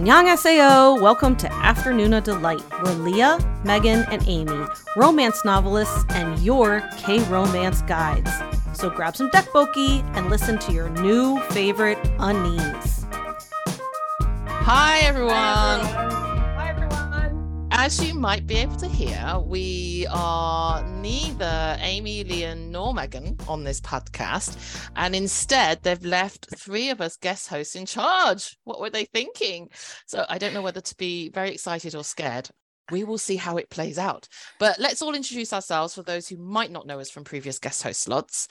Annyeonghaseyo! Welcome to Afternoona Delight, where Leah, Megan, and Amy, romance novelists, and your K-romance guides. So grab some tteokbokki and listen to your new favorite unnies. Hi everyone. As you might be able to hear, we are neither Amy, Leah, nor Megan on this podcast. And instead, they've left three of us guest hosts in charge. What were they thinking? So I don't know whether to be very excited or scared. We will see how it plays out. But let's all introduce ourselves for those who might not know us from previous guest host slots.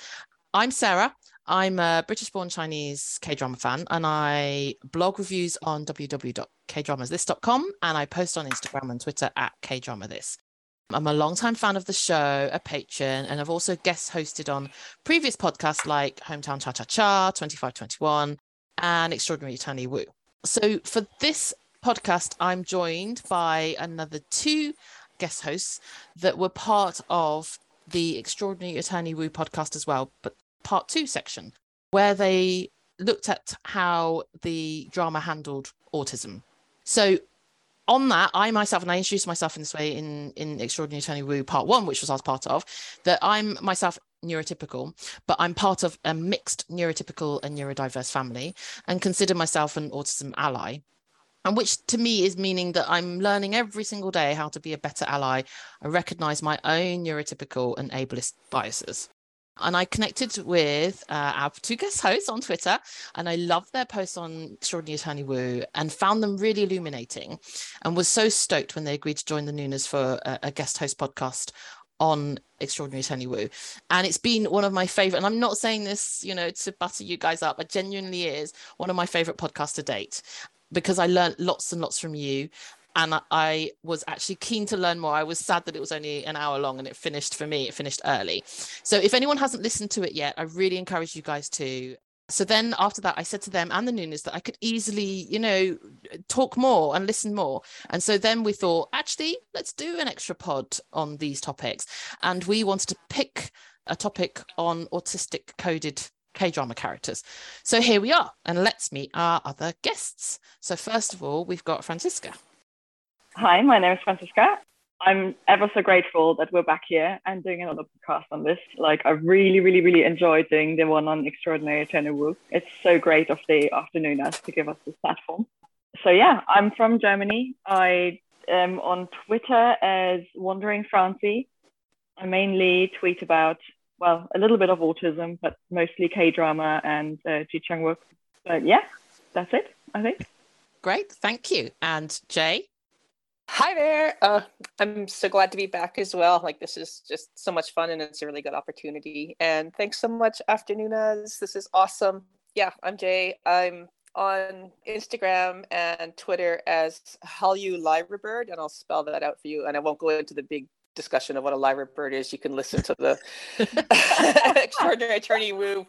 I'm Sarah. I'm a British born Chinese K drama fan and I blog reviews on www.kdramathis.com and I post on Instagram and Twitter at kdramathis. I'm a longtime fan of the show, a patron, and I've also guest hosted on previous podcasts like Hometown Cha Cha Cha, 2521, and Extraordinary Attorney Woo. So for this podcast, I'm joined by another two guest hosts that were part of the Extraordinary Attorney Woo podcast as well, but part two section, where they looked at how the drama handled autism. So on that, I myself, and I introduced myself in this way in, in Extraordinary Attorney Woo Part One, which was I was part of, that I'm myself neurotypical, but I'm part of a mixed neurotypical and neurodiverse family and consider myself an autism ally. And which to me is meaning that I'm learning every single day how to be a better ally. I recognize my own neurotypical and ableist biases and I connected with uh, our two guest hosts on Twitter, and I loved their posts on Extraordinary Attorney Woo and found them really illuminating, and was so stoked when they agreed to join the Nooners for a, a guest host podcast on Extraordinary Attorney Woo. And it's been one of my favorite, and I'm not saying this, you know, to butter you guys up, it genuinely is one of my favorite podcasts to date because I learned lots and lots from you and I was actually keen to learn more. I was sad that it was only an hour long and it finished for me, it finished early. So if anyone hasn't listened to it yet, I really encourage you guys to. So then after that, I said to them and the Noonas that I could easily, you know, talk more and listen more. And so then we thought, actually, let's do an extra pod on these topics. And we wanted to pick a topic on autistic coded K drama characters. So here we are, and let's meet our other guests. So, first of all, we've got Francisca. Hi, my name is Francisca. I'm ever so grateful that we're back here and doing another podcast on this. Like, I really, really, really enjoyed doing the one on Extraordinary Attorney Woo. It's so great of the Afternooners to give us this platform. So, yeah, I'm from Germany. I am on Twitter as Wandering Francie. I mainly tweet about, well, a little bit of autism, but mostly K drama and uh, Ji Chang Wook. But yeah, that's it, I think. Great, thank you. And Jay? Hi there. Uh, I'm so glad to be back as well. Like this is just so much fun and it's a really good opportunity. And thanks so much, Afternooners. This is awesome. Yeah, I'm Jay. I'm on Instagram and Twitter as Hallyu Lyrebird, and I'll spell that out for you. And I won't go into the big discussion of what a lyrebird is. You can listen to the Extraordinary Attorney Woo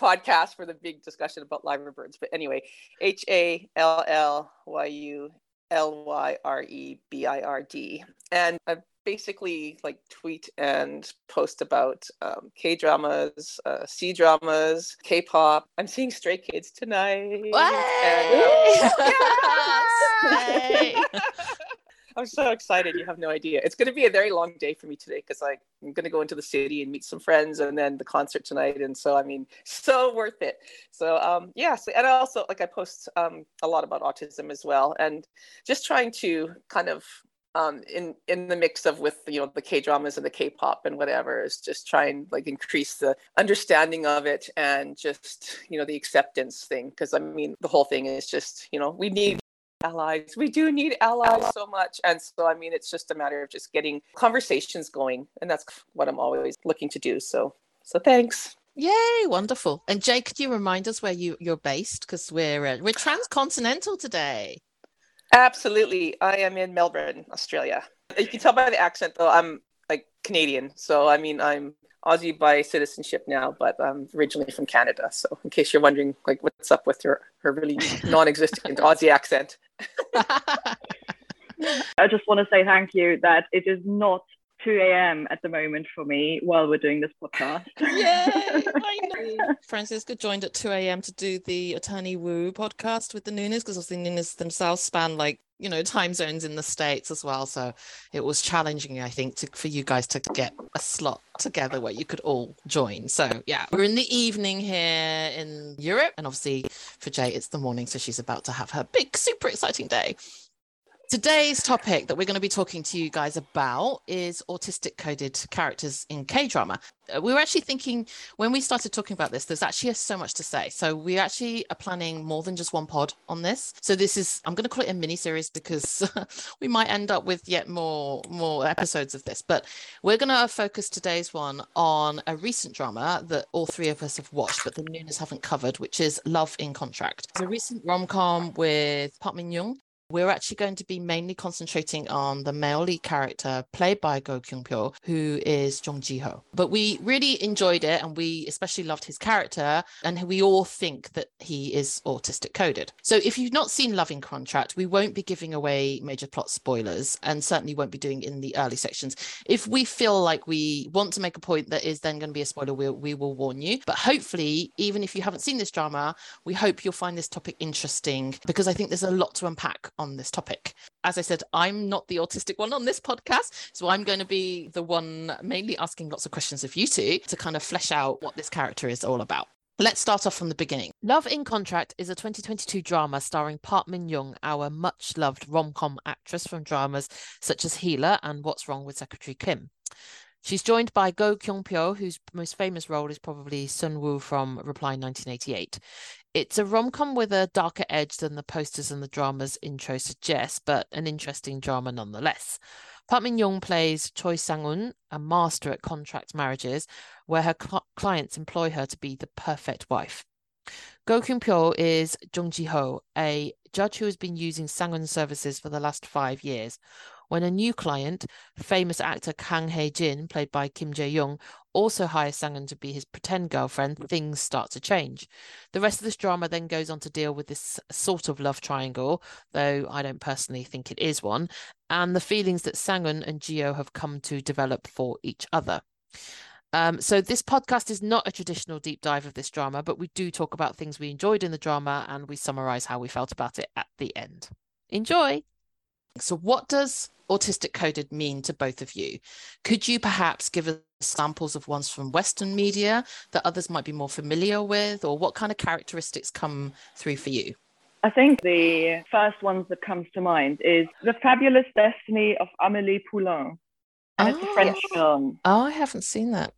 podcast for the big discussion about lyrebirds. But anyway, H A L L Y U L Y R E B I R D. And I basically like tweet and post about um, K dramas, uh, C dramas, K pop. I'm seeing Stray Kids tonight. And, um, I'm so excited. You have no idea. It's going to be a very long day for me today because I'm going to go into the city and meet some friends and then the concert tonight. And so, I mean, so worth it. So, um, yeah. So, and I also, like, I post um, a lot about autism as well and just trying to kind of um, in in the mix of with you know the K dramas and the K pop and whatever is just try and like increase the understanding of it and just you know the acceptance thing because I mean the whole thing is just you know we need allies. We do need allies so much. And so, I mean, it's just a matter of just getting conversations going. And that's what I'm always looking to do. So, so thanks. Yay, wonderful. And Jake, could you remind us where you, you're based? Because we're, uh, we're transcontinental today. Absolutely. I am in Melbourne, Australia. You can tell by the accent, though, I'm like Canadian. So, I mean, I'm Aussie by citizenship now, but I'm originally from Canada. So, in case you're wondering, like, what's up with her her really non-existent Aussie accent? I just want to say thank you that it is not 2 a.m. at the moment for me while we're doing this podcast. Yay! I know. Francisca joined at 2 a.m. to do the Attorney Woo podcast with the Noonas because obviously Noonas themselves span like you know time zones in the states as well. So it was challenging i think to, for you guys to get a slot together where you could all join. So yeah we're in the evening here in europe. And obviously for jay it's the morning so she's about to have her big super exciting day Today's topic that we're going to be talking to you guys about is autistic coded characters in K drama. Uh, we were actually thinking when we started talking about this, there's actually so much to say. So we actually are planning more than just one pod on this. So this is I'm going to call it a mini series because we might end up with yet more more episodes of this. But we're going to focus today's one on a recent drama that all three of us have watched, but the Noonas haven't covered, which is Love in Contract. It's a recent rom com with Park Min Young we're actually going to be mainly concentrating on the male lead character played by Go Kyung Pyo, who is Jung Ji Ho. But we really enjoyed it and we especially loved his character. And we all think that he is autistic coded. So if you've not seen Love in Contract, we won't be giving away major plot spoilers and certainly won't be doing in the early sections. If we feel like we want to make a point that is then going to be a spoiler, we, we will warn you. But hopefully, even if you haven't seen this drama, we hope you'll find this topic interesting because I think there's a lot to unpack on this topic. As I said, I'm not the autistic one on this podcast, so I'm going to be the one mainly asking lots of questions of you two to kind of flesh out what this character is all about. Let's start off from the beginning. Love in Contract is a 2022 drama starring Park Min Young, our much loved rom com actress from dramas such as Healer and What's Wrong with Secretary Kim. She's joined by Go Kyung Pyo, whose most famous role is probably Sun Woo from Reply 1988. It's a rom com with a darker edge than the posters and the drama's intro suggest, but an interesting drama nonetheless. Park Min Young plays Choi Sang Un, a master at contract marriages, where her cl- clients employ her to be the perfect wife. Go Kyung Pyo is Jung Ji Ho, a judge who has been using Sang Un services for the last five years. When a new client, famous actor Kang Hae Jin, played by Kim Jae Young, also hires Sangun to be his pretend girlfriend, things start to change. The rest of this drama then goes on to deal with this sort of love triangle, though I don't personally think it is one, and the feelings that Sangun and Geo have come to develop for each other. Um, so this podcast is not a traditional deep dive of this drama, but we do talk about things we enjoyed in the drama and we summarize how we felt about it at the end. Enjoy! So, what does autistic coded mean to both of you? Could you perhaps give us samples of ones from Western media that others might be more familiar with, or what kind of characteristics come through for you? I think the first ones that comes to mind is The Fabulous Destiny of Amélie Poulain. And oh, it's a ah. French film. Oh, I haven't seen that.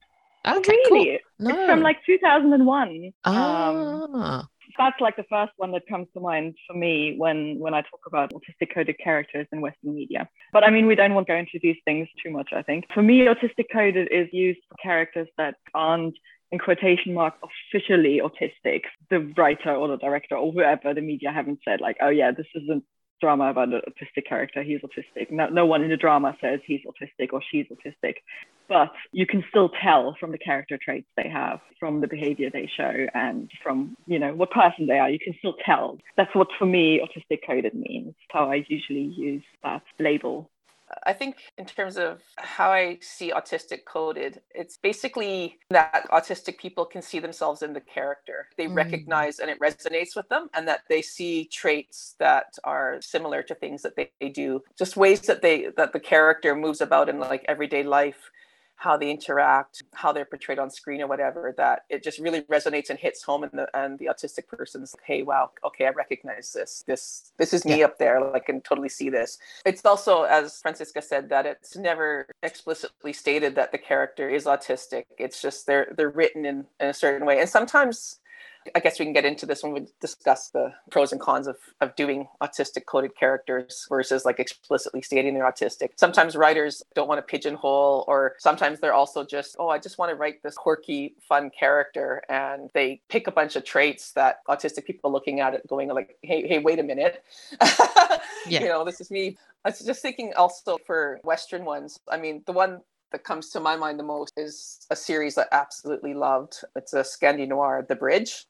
Oh, okay, oh, really? Cool. No. It's from like 2001. Ah. Um, that's like the first one that comes to mind for me when when I talk about autistic coded characters in Western media. But I mean, we don't want to go into these things too much. I think for me, autistic coded is used for characters that aren't in quotation marks officially autistic. The writer or the director or whoever the media haven't said like, oh yeah, this isn't drama about an autistic character. He's autistic. No, no one in the drama says he's autistic or she's autistic, but you can still tell from the character traits they have, from the behavior they show, and from you know what person they are. You can still tell. That's what for me autistic coded means. How I usually use that label I think in terms of how I see autistic coded, it's basically that autistic people can see themselves in the character. They mm. recognize and it resonates with them, and that they see traits that are similar to things that they, they do, just ways that they that the character moves about in like everyday life how they interact, how they're portrayed on screen or whatever, that it just really resonates and hits home and the and the autistic person's hey, wow, okay, I recognize this. This this is me yeah. up there. Like, I can totally see this. It's also, as Francisca said, that it's never explicitly stated that the character is autistic. It's just they're they're written in, in a certain way. And sometimes I guess we can get into this when we discuss the pros and cons of, of doing autistic coded characters versus like explicitly stating they're autistic. Sometimes writers don't want to pigeonhole, or sometimes they're also just, oh, I just want to write this quirky, fun character. And they pick a bunch of traits that autistic people looking at it going like, hey, hey, wait a minute. yeah. You know, this is me. I was just thinking also for Western ones. I mean, the one that comes to my mind the most is a series I absolutely loved. It's a Scandi noir, The Bridge.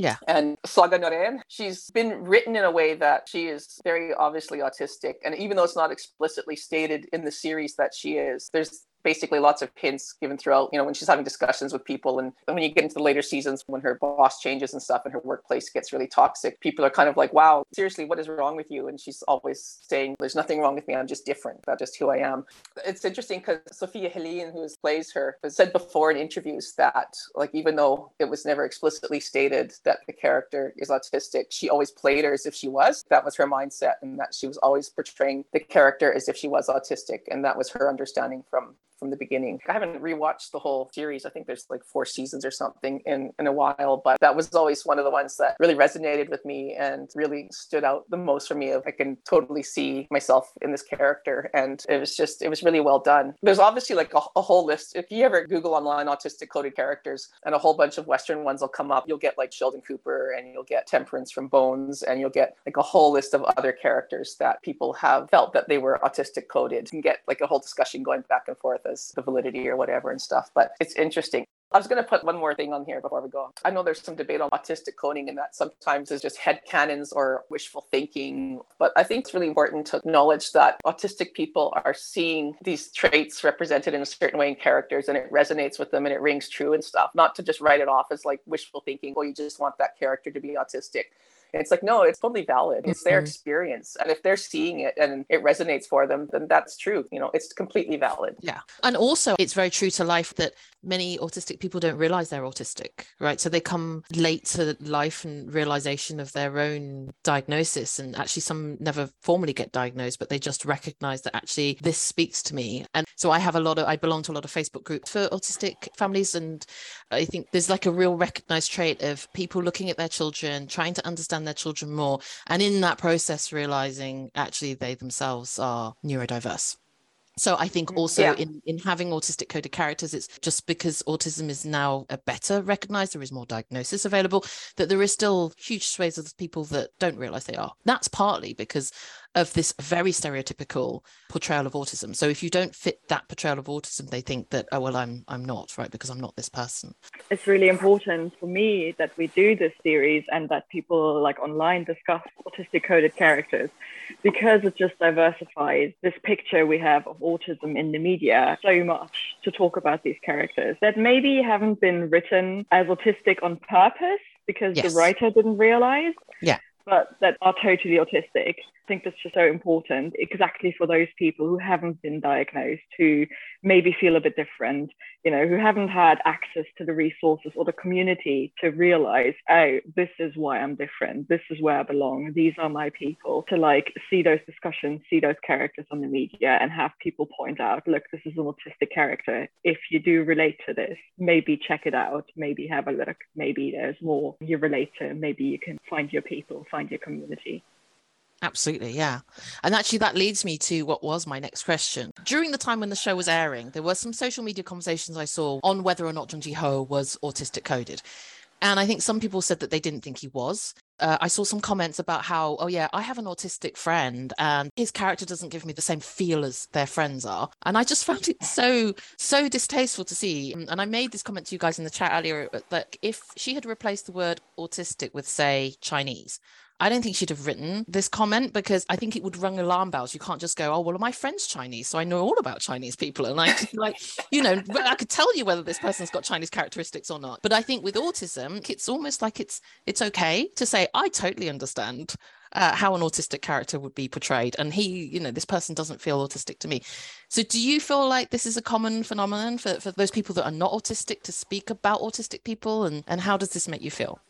Yeah. And Saga Norén, she's been written in a way that she is very obviously autistic. And even though it's not explicitly stated in the series that she is, there's basically lots of hints given throughout, you know, when she's having discussions with people. And, when you get into the later seasons, when her boss changes and stuff and her workplace gets really toxic, people are kind of like, wow, seriously, what is wrong with you? And she's always saying, there's nothing wrong with me. I'm just different. That's just who I am. It's interesting because Sofia Helin, who plays her, has said before in interviews that, like, even though it was never explicitly stated that the character is autistic, she always played her as if she was. That was her mindset, and that she was always portraying the character as if she was autistic. And that was her understanding from from the beginning. I haven't rewatched the whole series. I think there's like four seasons or something in, in a while, but that was always one of the ones that really resonated with me and really stood out the most for me. I can totally see myself in this character. And it was just, it was really well done. There's obviously like a, a whole list. If you ever Google online autistic coded characters and a whole bunch of Western ones will come up, you'll get like Sheldon Cooper and you'll get Temperance from Bones and you'll get like a whole list of other characters that people have felt that they were autistic coded. Can get like a whole discussion going back and forth as the validity or whatever and stuff. But it's interesting. I was going to put one more thing on here before we go. I know there's some debate on autistic coding and that sometimes is just head canons or wishful thinking. But I think it's really important to acknowledge that autistic people are seeing these traits represented in a certain way in characters and it resonates with them and it rings true and stuff. Not to just write it off as like wishful thinking, oh, you just want that character to be autistic. It's like, no, it's totally valid. It's their mm-hmm. experience. And if they're seeing it and it resonates for them, then that's true. You know, it's completely valid. Yeah. And also, it's very true to life that many autistic people don't realize they're autistic, right? So they come late to life and realization of their own diagnosis. And actually, some never formally get diagnosed, but they just recognize that actually this speaks to me. And so I have a lot of, I belong to a lot of Facebook groups for autistic families. And I think there's like a real recognized trait of people looking at their children, trying to understand their children more, and in that process, realizing actually they themselves are neurodiverse. So I think mm-hmm. also yeah. in, in having autistic coded characters, it's just because autism is now a better recognized, there is more diagnosis available, that there is still huge swathes of people that don't realize they are. That's partly because of this very stereotypical portrayal of autism. So if you don't fit that portrayal of autism, they think that, oh well, I'm I'm not, right? Because I'm not this person. It's really important for me that we do this series and that people like online discuss autistic coded characters because it just diversifies this picture we have of autism in the media so much to talk about these characters that maybe haven't been written as autistic on purpose because yes. the writer didn't realize. Yeah but that are totally autistic. Think that's just so important, exactly for those people who haven't been diagnosed, who maybe feel a bit different, you know, who haven't had access to the resources or the community to realize, oh, this is why I'm different. This is where I belong. These are my people. To like see those discussions, see those characters on the media, and have people point out, look, this is an autistic character. If you do relate to this, maybe check it out. Maybe have a look. Maybe there's more you relate to. Maybe you can find your people, find your community. Absolutely, yeah. And actually, that leads me to what was my next question. During the time when the show was airing, there were some social media conversations I saw on whether or not Jung Ji Ho was autistic coded. And I think some people said that they didn't think he was. Uh, I saw some comments about how, oh, yeah, I have an autistic friend and his character doesn't give me the same feel as their friends are. And I just found it so, so distasteful to see. And I made this comment to you guys in the chat earlier that if she had replaced the word autistic with, say, Chinese, I don't think she'd have written this comment because I think it would rung alarm bells. You can't just go, oh, well, my friend's Chinese, so I know all about Chinese people. And I like, you know, I could tell you whether this person's got Chinese characteristics or not. But I think with autism, it's almost like it's it's okay to say, I totally understand uh, how an autistic character would be portrayed. And he, you know, this person doesn't feel autistic to me. So do you feel like this is a common phenomenon for, for those people that are not autistic to speak about autistic people? And, and how does this make you feel?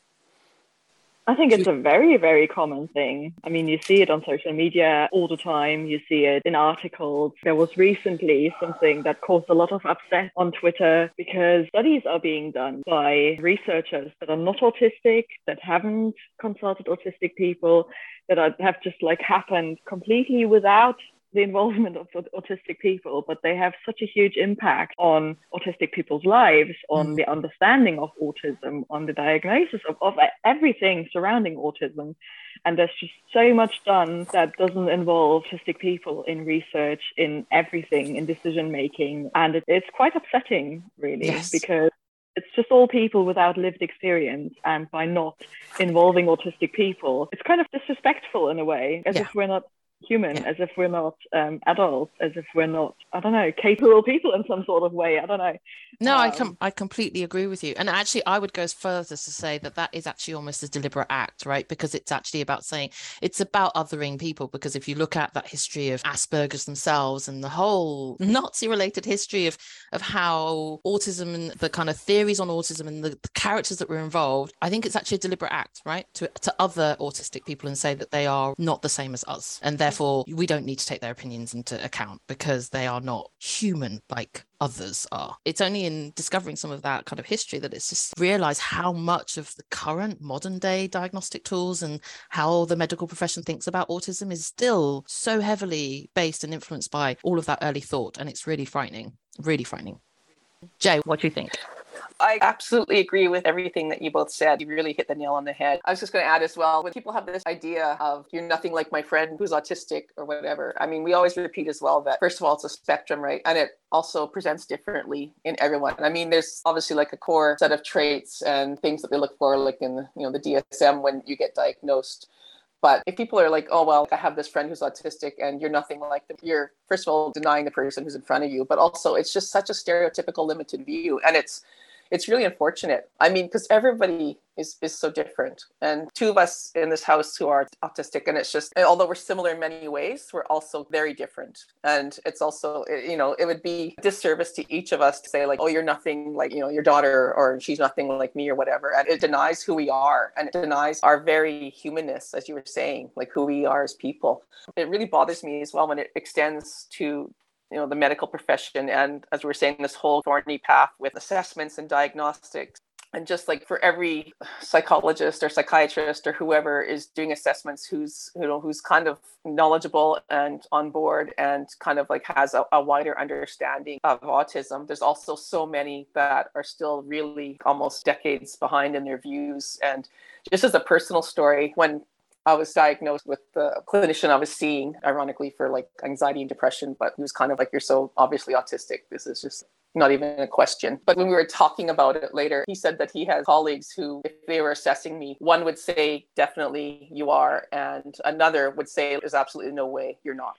I think it's a very, very common thing. I mean, you see it on social media all the time. You see it in articles. There was recently something that caused a lot of upset on Twitter because studies are being done by researchers that are not autistic, that haven't consulted autistic people, that have just like happened completely without the involvement of autistic people, but they have such a huge impact on autistic people's lives, on mm. the understanding of autism, on the diagnosis of, of everything surrounding autism. And there's just so much done that doesn't involve autistic people in research, in everything, in decision making. And it, it's quite upsetting, really, yes. because it's just all people without lived experience. And by not involving autistic people, it's kind of disrespectful in a way, as yeah. if we're not human, Yeah. as if we're not um, adults, as if we're not, I don't know, capable people in some sort of way. I don't know. No, I Um, com- I completely agree with you. And actually, I would go as further to say that that is actually almost a deliberate act, right? Because it's actually about saying it's about othering people. Because if you look at that history of Asperger's themselves and the whole Nazi-related history of of how autism and the kind of theories on autism and the, the characters that were involved, I think it's actually a deliberate act, right? To to other autistic people and say that they are not the same as us, and therefore we don't need to take their opinions into account because they are not human like others are. It's only in discovering some of that kind of history that it's just realize how much of the current modern day diagnostic tools and how the medical profession thinks about autism is still so heavily based and influenced by all of that early thought. And it's really frightening, really frightening. Jay, what do you think? I absolutely agree with everything that you both said. You really hit the nail on the head. I was just going to add as well when people have this idea of you're nothing like my friend who's autistic or whatever. I mean, we always repeat as well that first of all, it's a spectrum, right? And it also presents differently in everyone. I mean, there's obviously like a core set of traits and things that they look for, like in you know the DSM when you get diagnosed. But if people are like, oh, well, I have this friend who's autistic and you're nothing like them, you're first of all denying the person who's in front of you, but also it's just such a stereotypical limited view. And it's it's really unfortunate. I mean, because everybody is is so different. And two of us in this house who are autistic, and it's just although we're similar in many ways, we're also very different. And it's also eh, you know it would be disservice to each of us to say like, oh, you're nothing like you know your daughter, or she's nothing like me, or whatever. And it denies who we are, and it denies our very humanness, as you were saying, like who we are as people. It really bothers me as well when it extends to you know the medical profession and as we were saying this whole thorny path with assessments and diagnostics. And just like for every psychologist or psychiatrist or whoever is doing assessments who's you know who's kind of knowledgeable and on board and kind of like has a, a wider understanding of autism there's also so many that are still really almost decades behind in their views. And just as a personal story when I was diagnosed with the clinician I was seeing, ironically, for like anxiety and depression, but he was kind of like, You're so obviously autistic. This is just not even a question. But when we were talking about it later, he said that he has colleagues who, if they were assessing me, one would say, Definitely you are. And another would say, There's absolutely no way you're not.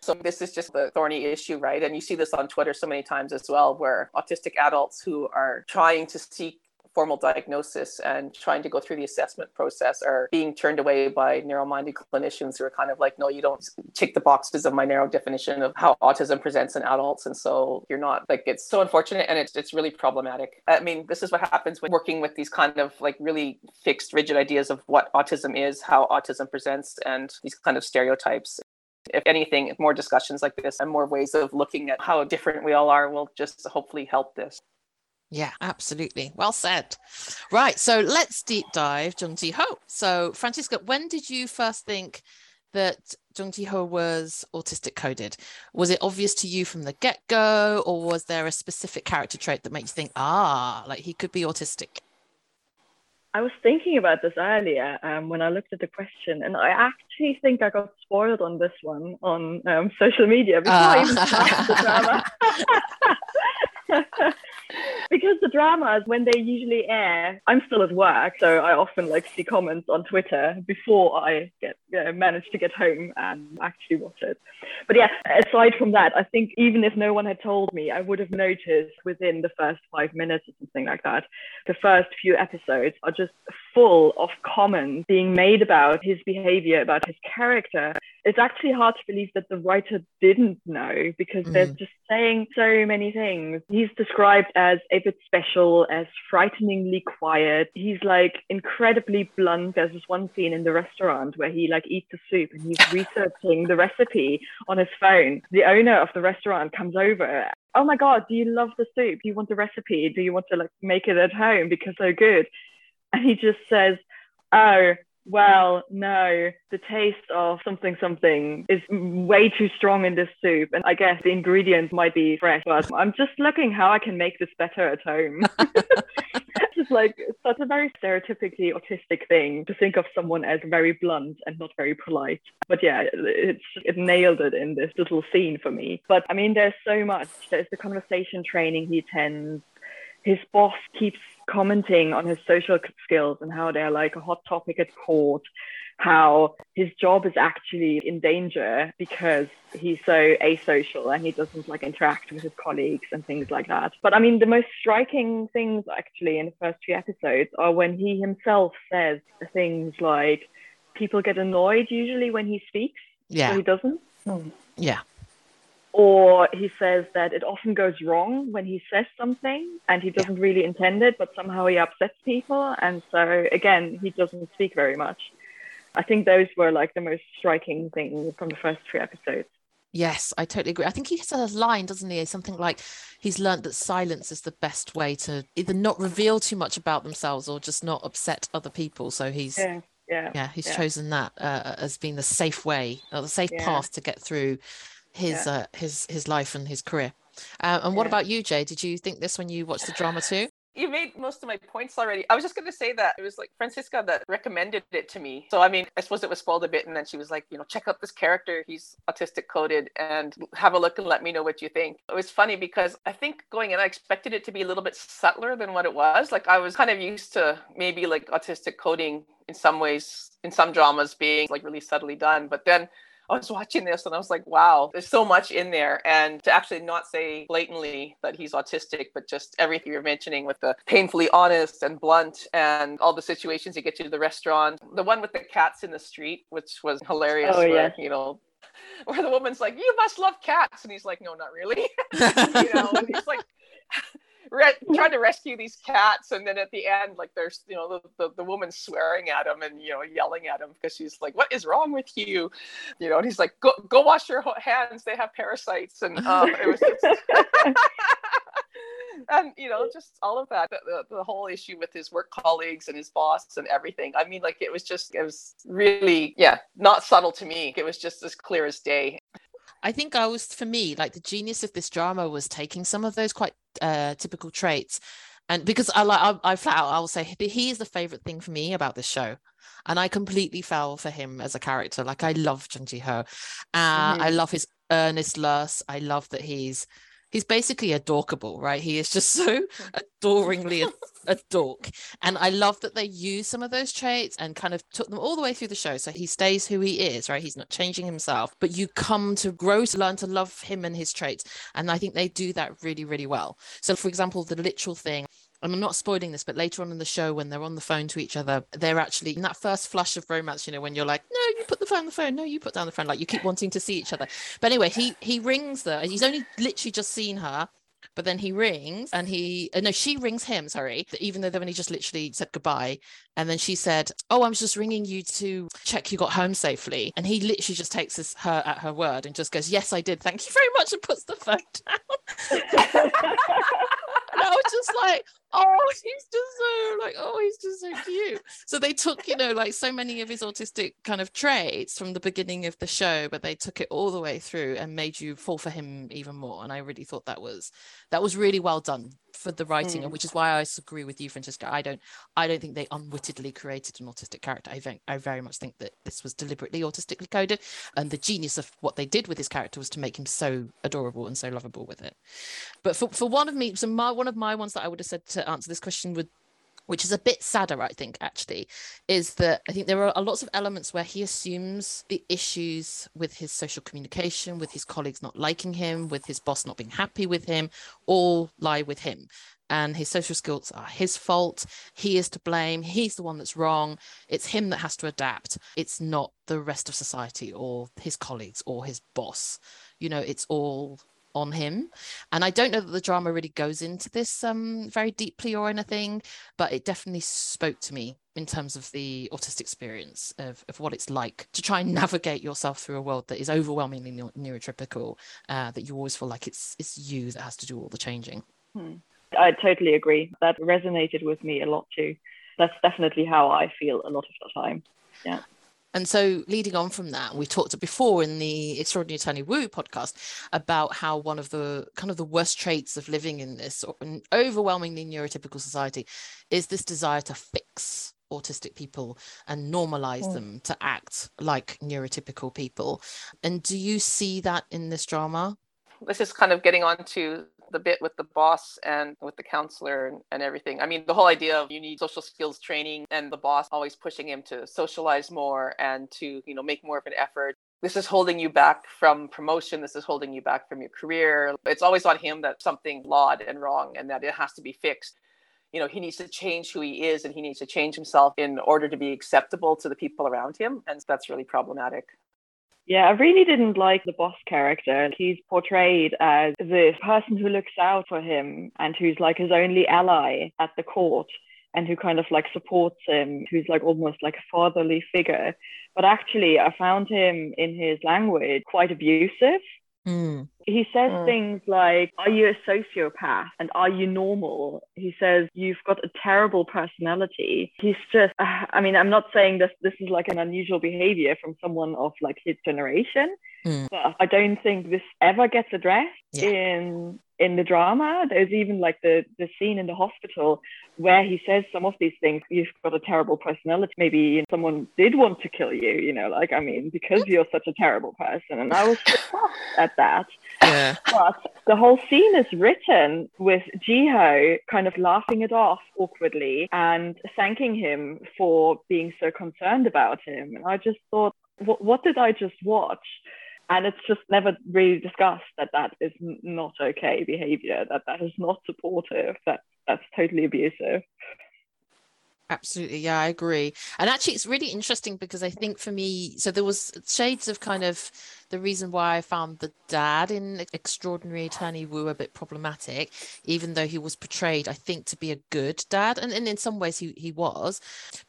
So this is just the thorny issue, right? And you see this on Twitter so many times as well, where autistic adults who are trying to seek formal diagnosis and trying to go through the assessment process are being turned away by narrow-minded clinicians who are kind of like no you don't tick the boxes of my narrow definition of how autism presents in adults. And so you're not like it's so unfortunate and it's, it's really problematic. I mean this is what happens when working with these kind of like really fixed rigid ideas of what autism is how autism presents and these kind of stereotypes. If anything more discussions like this and more ways of looking at how different we all are will just hopefully help this Yeah, absolutely. Well said. Right. So let's deep dive Jung Ji Ho. So, Francisca, when did you first think that Jung Ji Ho was autistic coded? Was it obvious to you from the get go, or was there a specific character trait that makes you think, ah, like he could be autistic? I was thinking about this earlier um, when I looked at the question, and I actually think I got spoiled on this one on um, social media before I even started the drama. because the dramas when they usually air i'm still at work so i often like see comments on twitter before i get you know, manage to get home and actually watch it. But yeah aside from that i think even if no one had told me i would have noticed within the first five minutes or something like that the first few episodes are just full of comments being made about his behavior about his character it's actually hard to believe that the writer didn't know because they're Mm. just saying so many things. He's described as a bit special, as frighteningly quiet. He's like incredibly blunt. There's this one scene in the restaurant where he like eats the soup and he's researching the recipe on his phone. The owner of the restaurant comes over. Oh my God, do you love the soup? Do you want the recipe? Do you want to like make it at home because so good? And he just says, Oh, well, no, the taste of something something is way too strong in this soup. And I guess the ingredients might be fresh, but I'm just looking how I can make this better at home. it's just like such a very stereotypically autistic thing to think of someone as very blunt and not very polite. But yeah, it's it nailed it in this little scene for me. But I mean, there's so much. There's the conversation training he attends. His boss keeps commenting on his social skills and how they're like a hot topic at court. how his job is actually in danger because he's so asocial and he doesn't like interact with his colleagues and things like that. But I mean, the most striking things actually in the first few episodes are when he himself says things like, people get annoyed usually when he speaks. Yeah. So he doesn't. Yeah. Or he says that it often goes wrong when he says something and he doesn't really intend it, but somehow he upsets people. And so, again, he doesn't speak very much. I think those were like the most striking things from the first three episodes. Yes, I totally agree. I think he has a line, doesn't he? Something like he's learned that silence is the best way to either not reveal too much about themselves or just not upset other people. So he's Yeah. Yeah. yeah he's yeah. chosen that uh, as being the safe way or the safe Yeah. path to get through his Yeah. uh, his his life and his career. Uh, and what Yeah. about you, Jay? Did you think this when you watched the drama too? You made most of my points already. I was just going to say that it was like Francisca that recommended it to me. So, I mean, I suppose it was spoiled a bit. And then she was like, you know, check out this character. He's autistic coded and have a look and let me know what you think. It was funny because I think going in, I expected it to be a little bit subtler than what it was. Like, I was kind of used to maybe like autistic coding in some ways, in some dramas being like really subtly done. But then I was watching this and I was like, wow, there's so much in there. And to actually not say blatantly that he's autistic, but just everything you're mentioning with the painfully honest and blunt and all the situations you get to the restaurant. The one with the cats in the street, which was hilarious. Oh, where, yeah. You know, where the woman's like, you must love cats. And he's like, no, not really. you know, and he's like, re- trying to rescue these cats and then at the end like there's you know the, the, the woman swearing at him and you know yelling at him because she's like what is wrong with you? You know and he's like go go wash your hands. They have parasites. And um, it was just and you know just all of that the, the, the whole issue with his work colleagues and his boss and everything. I mean like it was just it was really yeah not subtle to me. It was just as clear as day I think I was for me like the genius of this drama was taking some of those quite uh, typical traits, and because I like I, I flat out I'll say he- he is the favorite thing for me about this show, and I completely fell for him as a character. Like I love Jung Ji Ho, uh, I love his earnestness. I love that he's he's basically adorkable, right? He is just so adoringly a, a dork. And I love that they use some of those traits and kind of took them all the way through the show. So he stays who he is, right? He's not changing himself, but you come to grow to learn to love him and his traits. And I think they do that really, really well. So, for example, the literal thing. And I'm not spoiling this, but later on in the show, when they're on the phone to each other, they're actually in that first flush of romance, you know, when you're like, no, you put the phone on the phone, no, you put down the phone, like you keep wanting to see each other. But anyway, he he rings her. He's only literally just seen her, but then he rings and he uh, no, she rings him. Sorry, even though they've only just literally said goodbye. And then she said, "Oh, I'm just ringing you to check you got home safely." And he literally just takes this, her at her word and just goes, "Yes, I did. Thank you very much," and puts the phone down. and I was just like, oh, he's just so like, oh, he's just so cute. So they took, you know, like so many of his autistic kind of traits from the beginning of the show, but they took it all the way through and made you fall for him even more. And I really thought that was that was really well done for the writing, and mm. which is why I agree with you, Francesca. I don't I don't think they unwittingly created an autistic character. I think I very much think that this was deliberately autistically coded, and the genius of what they did with his character was to make him so adorable and so lovable with it. But for, for one of me, so my one of my ones that I would have said to answer this question would which is a bit sadder, I think, actually, is that I think there are lots of elements where he assumes the issues with his social communication, with his colleagues not liking him, with his boss not being happy with him, all lie with him. And his social skills are his fault. He is to blame. He's the one that's wrong. It's him that has to adapt. It's not the rest of society or his colleagues or his boss. You know, it's all on him and i don't know that the drama really goes into this um very deeply or anything but it definitely spoke to me in terms of the autistic experience of, of what it's like to try and navigate yourself through a world that is overwhelmingly neu- neurotypical uh, that you always feel like it's it's you that has to do all the changing I totally agree. That resonated with me a lot too. That's definitely how I feel a lot of the time. Yeah. And so, leading on from that, we talked before in the Extraordinary Attorney Woo podcast about how one of the kind of the worst traits of living in this or- an overwhelmingly neurotypical society is this desire to fix autistic people and normalize Mm. them to act like neurotypical people. And do you see that in this drama? this is kind of getting on to the bit with the boss and with the counselor and, and everything. I mean, the whole idea of you need social skills training and the boss always pushing him to socialize more and to, you know, make more of an effort. This is holding you back from promotion. This is holding you back from your career. It's always on him that something flawed and wrong and that it has to be fixed. You know he needs to change who he is and he needs to change himself in order to be acceptable to the people around him. And that's really problematic yeah, I really didn't like the boss character. He's portrayed as this person who looks out for him and who's like his only ally at the court and who kind of like supports him, who's like almost like a fatherly figure. But actually, I found him in his language quite abusive. Mm. He says mm. things like, Are you a sociopath? And are you normal? He says, You've got a terrible personality. He's just, I mean, I'm not saying this, this is like an unusual behavior from someone of like his generation, mm. but I don't think this ever gets addressed yeah. in in the drama. There's even like the the scene in the hospital where he says some of these things. You've got a terrible personality. Maybe someone did want to kill you. You know, like I mean, because you're such a terrible person. And I was shocked at that. Yeah. But the whole scene is written with Jiho kind of laughing it off awkwardly and thanking him for being so concerned about him. And I just thought, what, what did I just watch? and it's just never really discussed that that is not okay behavior that that is not supportive that that's totally abusive Absolutely. Yeah, I agree. And actually, it's really interesting because I think for me, so there was shades of kind of the reason why I found the dad in Extraordinary Attorney Woo a bit problematic, even though he was portrayed, I think, to be a good dad. And, and in some ways, he, he was.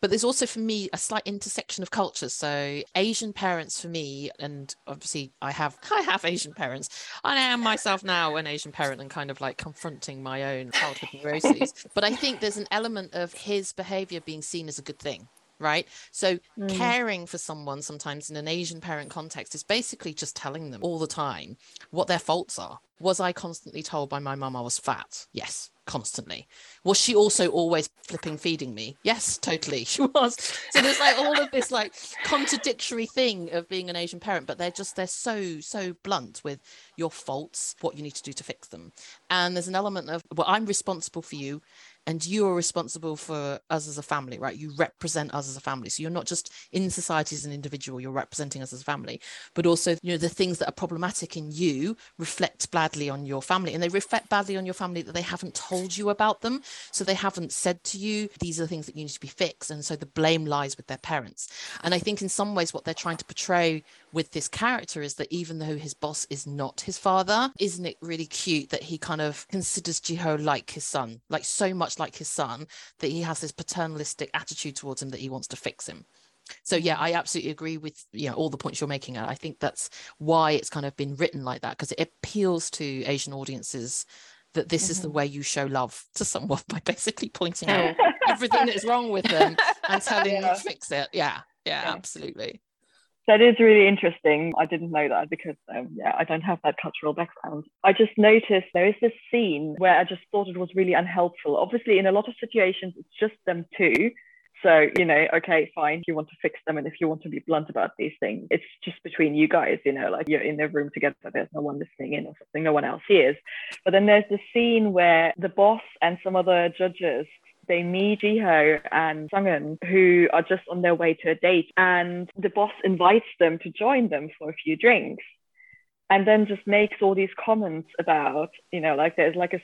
But there's also, for me, a slight intersection of cultures. So, Asian parents for me, and obviously, I have I have Asian parents. I am myself now an Asian parent and kind of like confronting my own childhood neuroses. but I think there's an element of his behavior being seen as a good thing right? So mm. caring for someone sometimes in an asian parent context is basically just telling them all the time what their faults are. Was i constantly told by my mum i was fat? Yes constantly. Was she also always flipping feeding me? Yes totally she was. So there's like all of this like contradictory thing of being an asian parent but they're just they're so so blunt with your faults what you need to do to fix them. And there's an element of well i'm responsible for you and you are responsible for us as a family right? You represent us as a family. So you're not just in society as an individual you're representing us as a family. But also you know the things that are problematic in you reflect badly on your family and they reflect badly on your family that they haven't told you about them. So they haven't said to you these are the things that you need to be fixed. And so the blame lies with their parents. And i think in some ways what they're trying to portray with this character is that even though his boss is not his father isn't it really cute that he kind of considers jiho like his son? Like so much like his son that he has this paternalistic attitude towards him that he wants to fix him so yeah i absolutely agree with you know all the points you're making i think that's why it's kind of been written like that because it appeals to asian audiences that this mm-hmm. is the mm-hmm. way you show love to someone by basically pointing out everything that is wrong with them and telling yeah. them to fix it yeah, yeah yeah absolutely that is really interesting. I didn't know that because, um, yeah, I don't have that cultural background. I just noticed there is this scene where I just thought it was really unhelpful. Obviously, in a lot of situations, it's just them two. So, you know, okay, fine, you want to fix them. And if you want to be blunt about these things, it's just between you guys, you know, like you're in the room together, there's no one listening in or something, no one else hears. But then there's the scene where the boss and some other judges they meet Jiho and Sungin, who are just on their way to a date, and the boss invites them to join them for a few drinks, and then just makes all these comments about, you know, like there's like a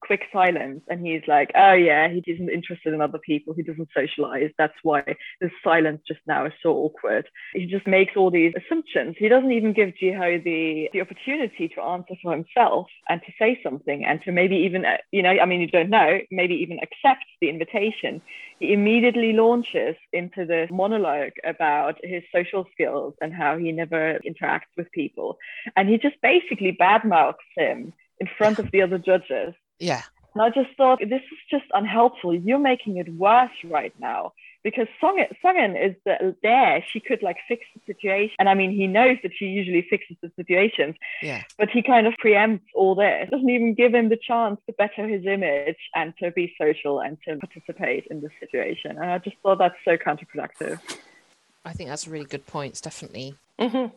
quick silence and he's like oh yeah he isn't interested in other people. He doesn't socialize. That's why the silence just now is so awkward. He just makes all these assumptions. He doesn't even give jiho the the opportunity to answer for himself and to say something and to maybe even uh, you know i mean you don't know maybe even accept the invitation. He immediately launches into this monologue about his social skills and how he never interacts with people. And he just basically badmouths him in front of the other judges yeah. And I just thought this is just unhelpful. You're making it worse right now because Sungin, Sungin is the, there. She could like fix the situation. And I mean, he knows that she usually fixes the situations. Yeah. But he kind of preempts all this. Doesn't even give him the chance to better his image and to be social and to participate in the situation. And I just thought that's so counterproductive. I think that's a really good point. It's definitely mm-hmm.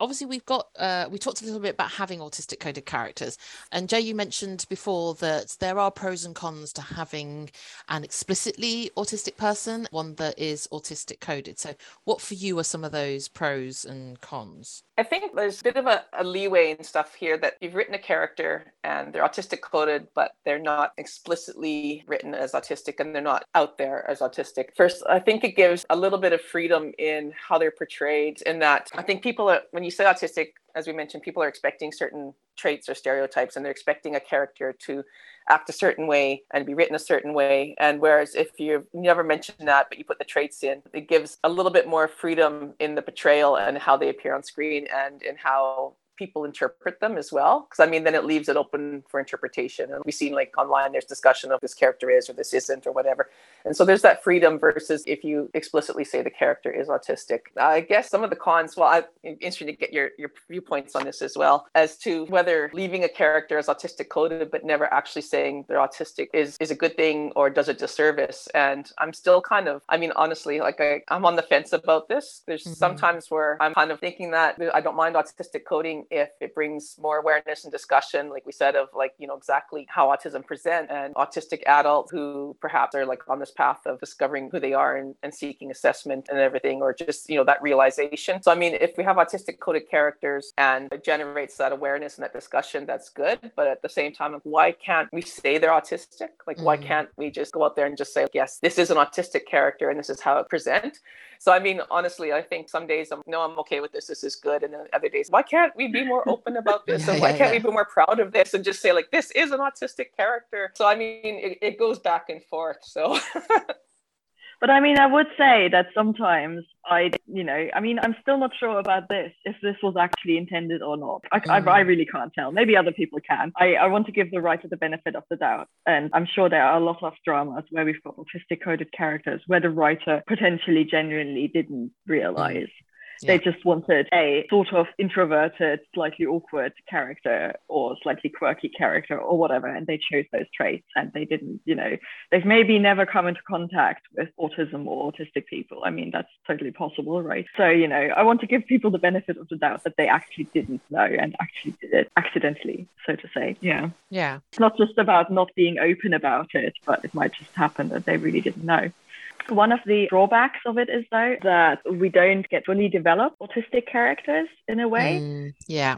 Obviously we've got uh, we talked a little bit about having autistic coded characters. And jay you mentioned before that there are pros and cons to having an explicitly autistic person one that is autistic coded. So what for you are some of those pros and cons? I think there's a bit of a, a, leeway and stuff here that you've written a character and they're autistic coded, but they're not explicitly written as autistic and they're not out there as autistic. First, I think it gives a little bit of freedom in how they're portrayed, in that I think people are, when you say autistic, as we mentioned, people are expecting certain traits or stereotypes and they're expecting a character to act a certain way and be written a certain way. And whereas if you never mention that, but you put the traits in, it gives a little bit more freedom in the portrayal and how they appear on screen and in how people interpret them as well. Because I mean, then it leaves it open for interpretation. And we've seen like online, there's discussion of this character is or this isn't or whatever. And so there's that freedom versus if you explicitly say the character is autistic. I guess some of the cons, well, I'm interested to get your, your viewpoints on this as well, as to whether leaving a character as autistic coded but never actually saying they're autistic is, is a good thing or does a disservice. And I'm still kind of, I mean, honestly, like I, I'm on the fence about this. There's mm-hmm. sometimes where I'm kind of thinking that I don't mind autistic coding if it brings more awareness and discussion, like we said, of like, you know, exactly how autism present and autistic adults who perhaps are like on this path of discovering who they are and, and seeking assessment and everything, or just, you know, that realization. So, I mean, if we have autistic coded characters and it generates that awareness and that discussion, that's good. But at the same time, why can't we say they're autistic? Like, mm. why can't we just go out there and just say, yes, this is an autistic character and this is how it presents? So I mean, honestly, I think some days I'm no, I'm okay with this. This is good, and then other days, why can't we be more open about this? yeah, and why yeah, can't yeah. we be more proud of this and just say like, this is an autistic character? So I mean, it, it goes back and forth. So. But I mean, I would say that sometimes I, you know, I mean, I'm still not sure about this, if this was actually intended or not. I, mm. I, I, really can't tell. Maybe other people can. I, I want to give the writer the benefit of the doubt. And I'm sure there are a lot of dramas where we've got autistic coded characters where the writer potentially genuinely didn't realize. Yeah. They just wanted a sort of introverted, slightly awkward character or slightly quirky character or whatever, and they chose those traits. And they didn't, you know, they've maybe never come into contact with autism or autistic people. I mean, that's totally possible, right? So, you know, I want to give people the benefit of the doubt that they actually didn't know and actually did it accidentally, so to say. Yeah. Yeah. It's not just about not being open about it, but it might just happen that they really didn't know. One of the drawbacks of it is though that we don't get fully developed autistic characters in a way. Mm, yeah.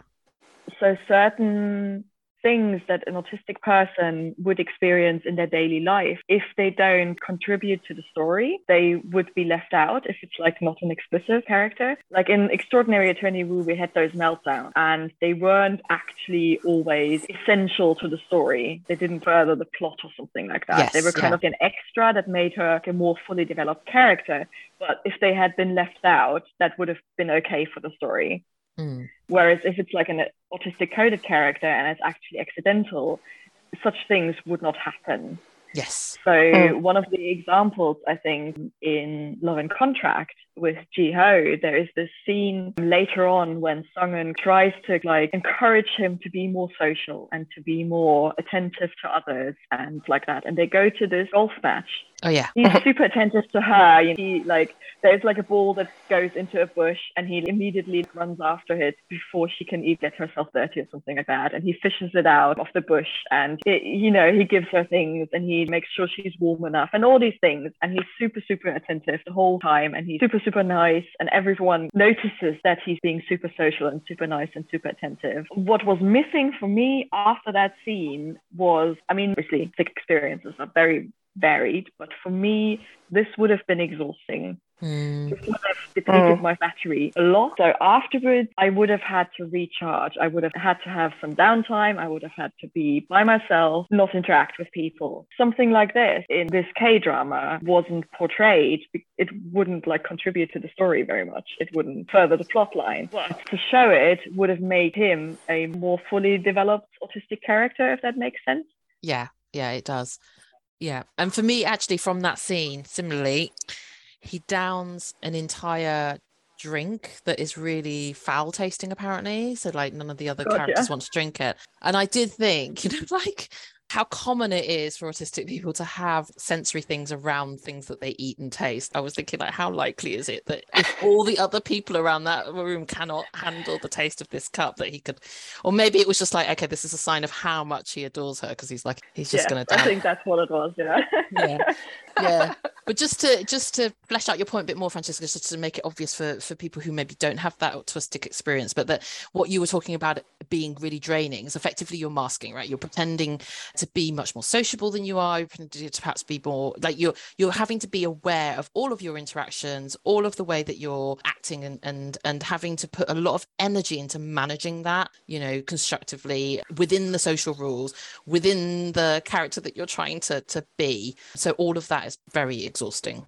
So certain things that an autistic person would experience in their daily life if they don't contribute to the story they would be left out if it's like not an explicit character. Like in Extraordinary Attorney Woo we had those meltdowns and they weren't actually always essential to the story. They didn't further the plot or something like that. Yes, they were kind yeah. of an extra that made her a more fully developed character. But if they had been left out that would have been okay for the story Mm. Whereas if it's like an autistic coded character and it's actually accidental, such things would not happen. Yes. So mm. one of the examples I think in Love in Contract with Ji Ho, there is this scene later on when Sung tries to like encourage him to be more social and to be more attentive to others and like that. And they go to this golf match Oh yeah. He's super attentive to her. You know, he like there's like a ball that goes into a bush and he immediately runs after it before she can even get herself dirty or something like that. And he fishes it out of the bush and it, you know, he gives her things and he makes sure she's warm enough and all these things. And he's super, super attentive the whole time and he's super, super nice. And everyone notices that he's being super social and super nice and super attentive. What was missing for me after that scene was, I mean, obviously, the experiences are very varied, but for me, this would have been exhausting. Mm. This would have depleted mm. my battery a lot. So afterwards, I would have had to recharge. I would have had to have some downtime. I would have had to be by myself, not interact with people. Something like this in this K drama wasn't portrayed. It wouldn't like contribute to the story very much. It wouldn't further the plot line. But to show it would have made him a more fully developed autistic character, if that makes sense. Yeah, yeah, it does. Yeah. And for me, actually, from that scene, similarly, he downs an entire drink that is really foul tasting, apparently. So, like, none of the other characters want to drink it. And I did think, you know, like, how common it is for autistic people to have sensory things around things that they eat and taste. I was thinking, like, how likely is it that if all the other people around that room cannot handle the taste of this cup, that he could, or maybe it was just like, okay, this is a sign of how much he adores her because he's like, he's just Yeah, going to die. I think that's what it was. Yeah. yeah yeah. But just to just to flesh out your point a bit more francesca just to make it obvious for for people who maybe don't have that autistic experience but that what you were talking about being really draining is effectively you're masking right? You're pretending to be much more sociable than you are. You're pretending to perhaps be more like you're you're having to be aware of all of your interactions all of the way that you're acting and and and having to put a lot of energy into managing that you know constructively within the social rules within the character that you're trying to to be. So all of that is very exhausting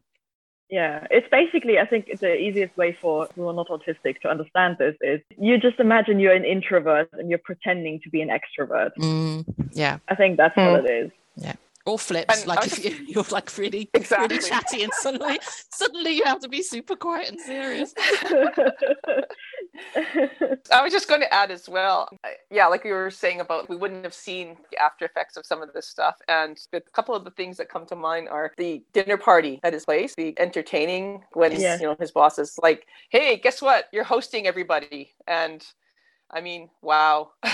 Yeah, it's basically, I think the easiest way for who are not autistic to understand this is you just imagine you're an introvert and you're pretending to be an extrovert. Mm, yeah I think that's what it is. Yeah. Or flips And like I if you, you're like really Exactly. really chatty and suddenly suddenly you have to be super quiet and serious I was just going to add as well. Uh, yeah, like you were saying about we wouldn't have seen the after effects of some of this stuff. And a couple of the things that come to mind are the dinner party at his place, the entertaining when Yes. you know his boss is like, "Hey, guess what? You're hosting everybody." And I mean, wow.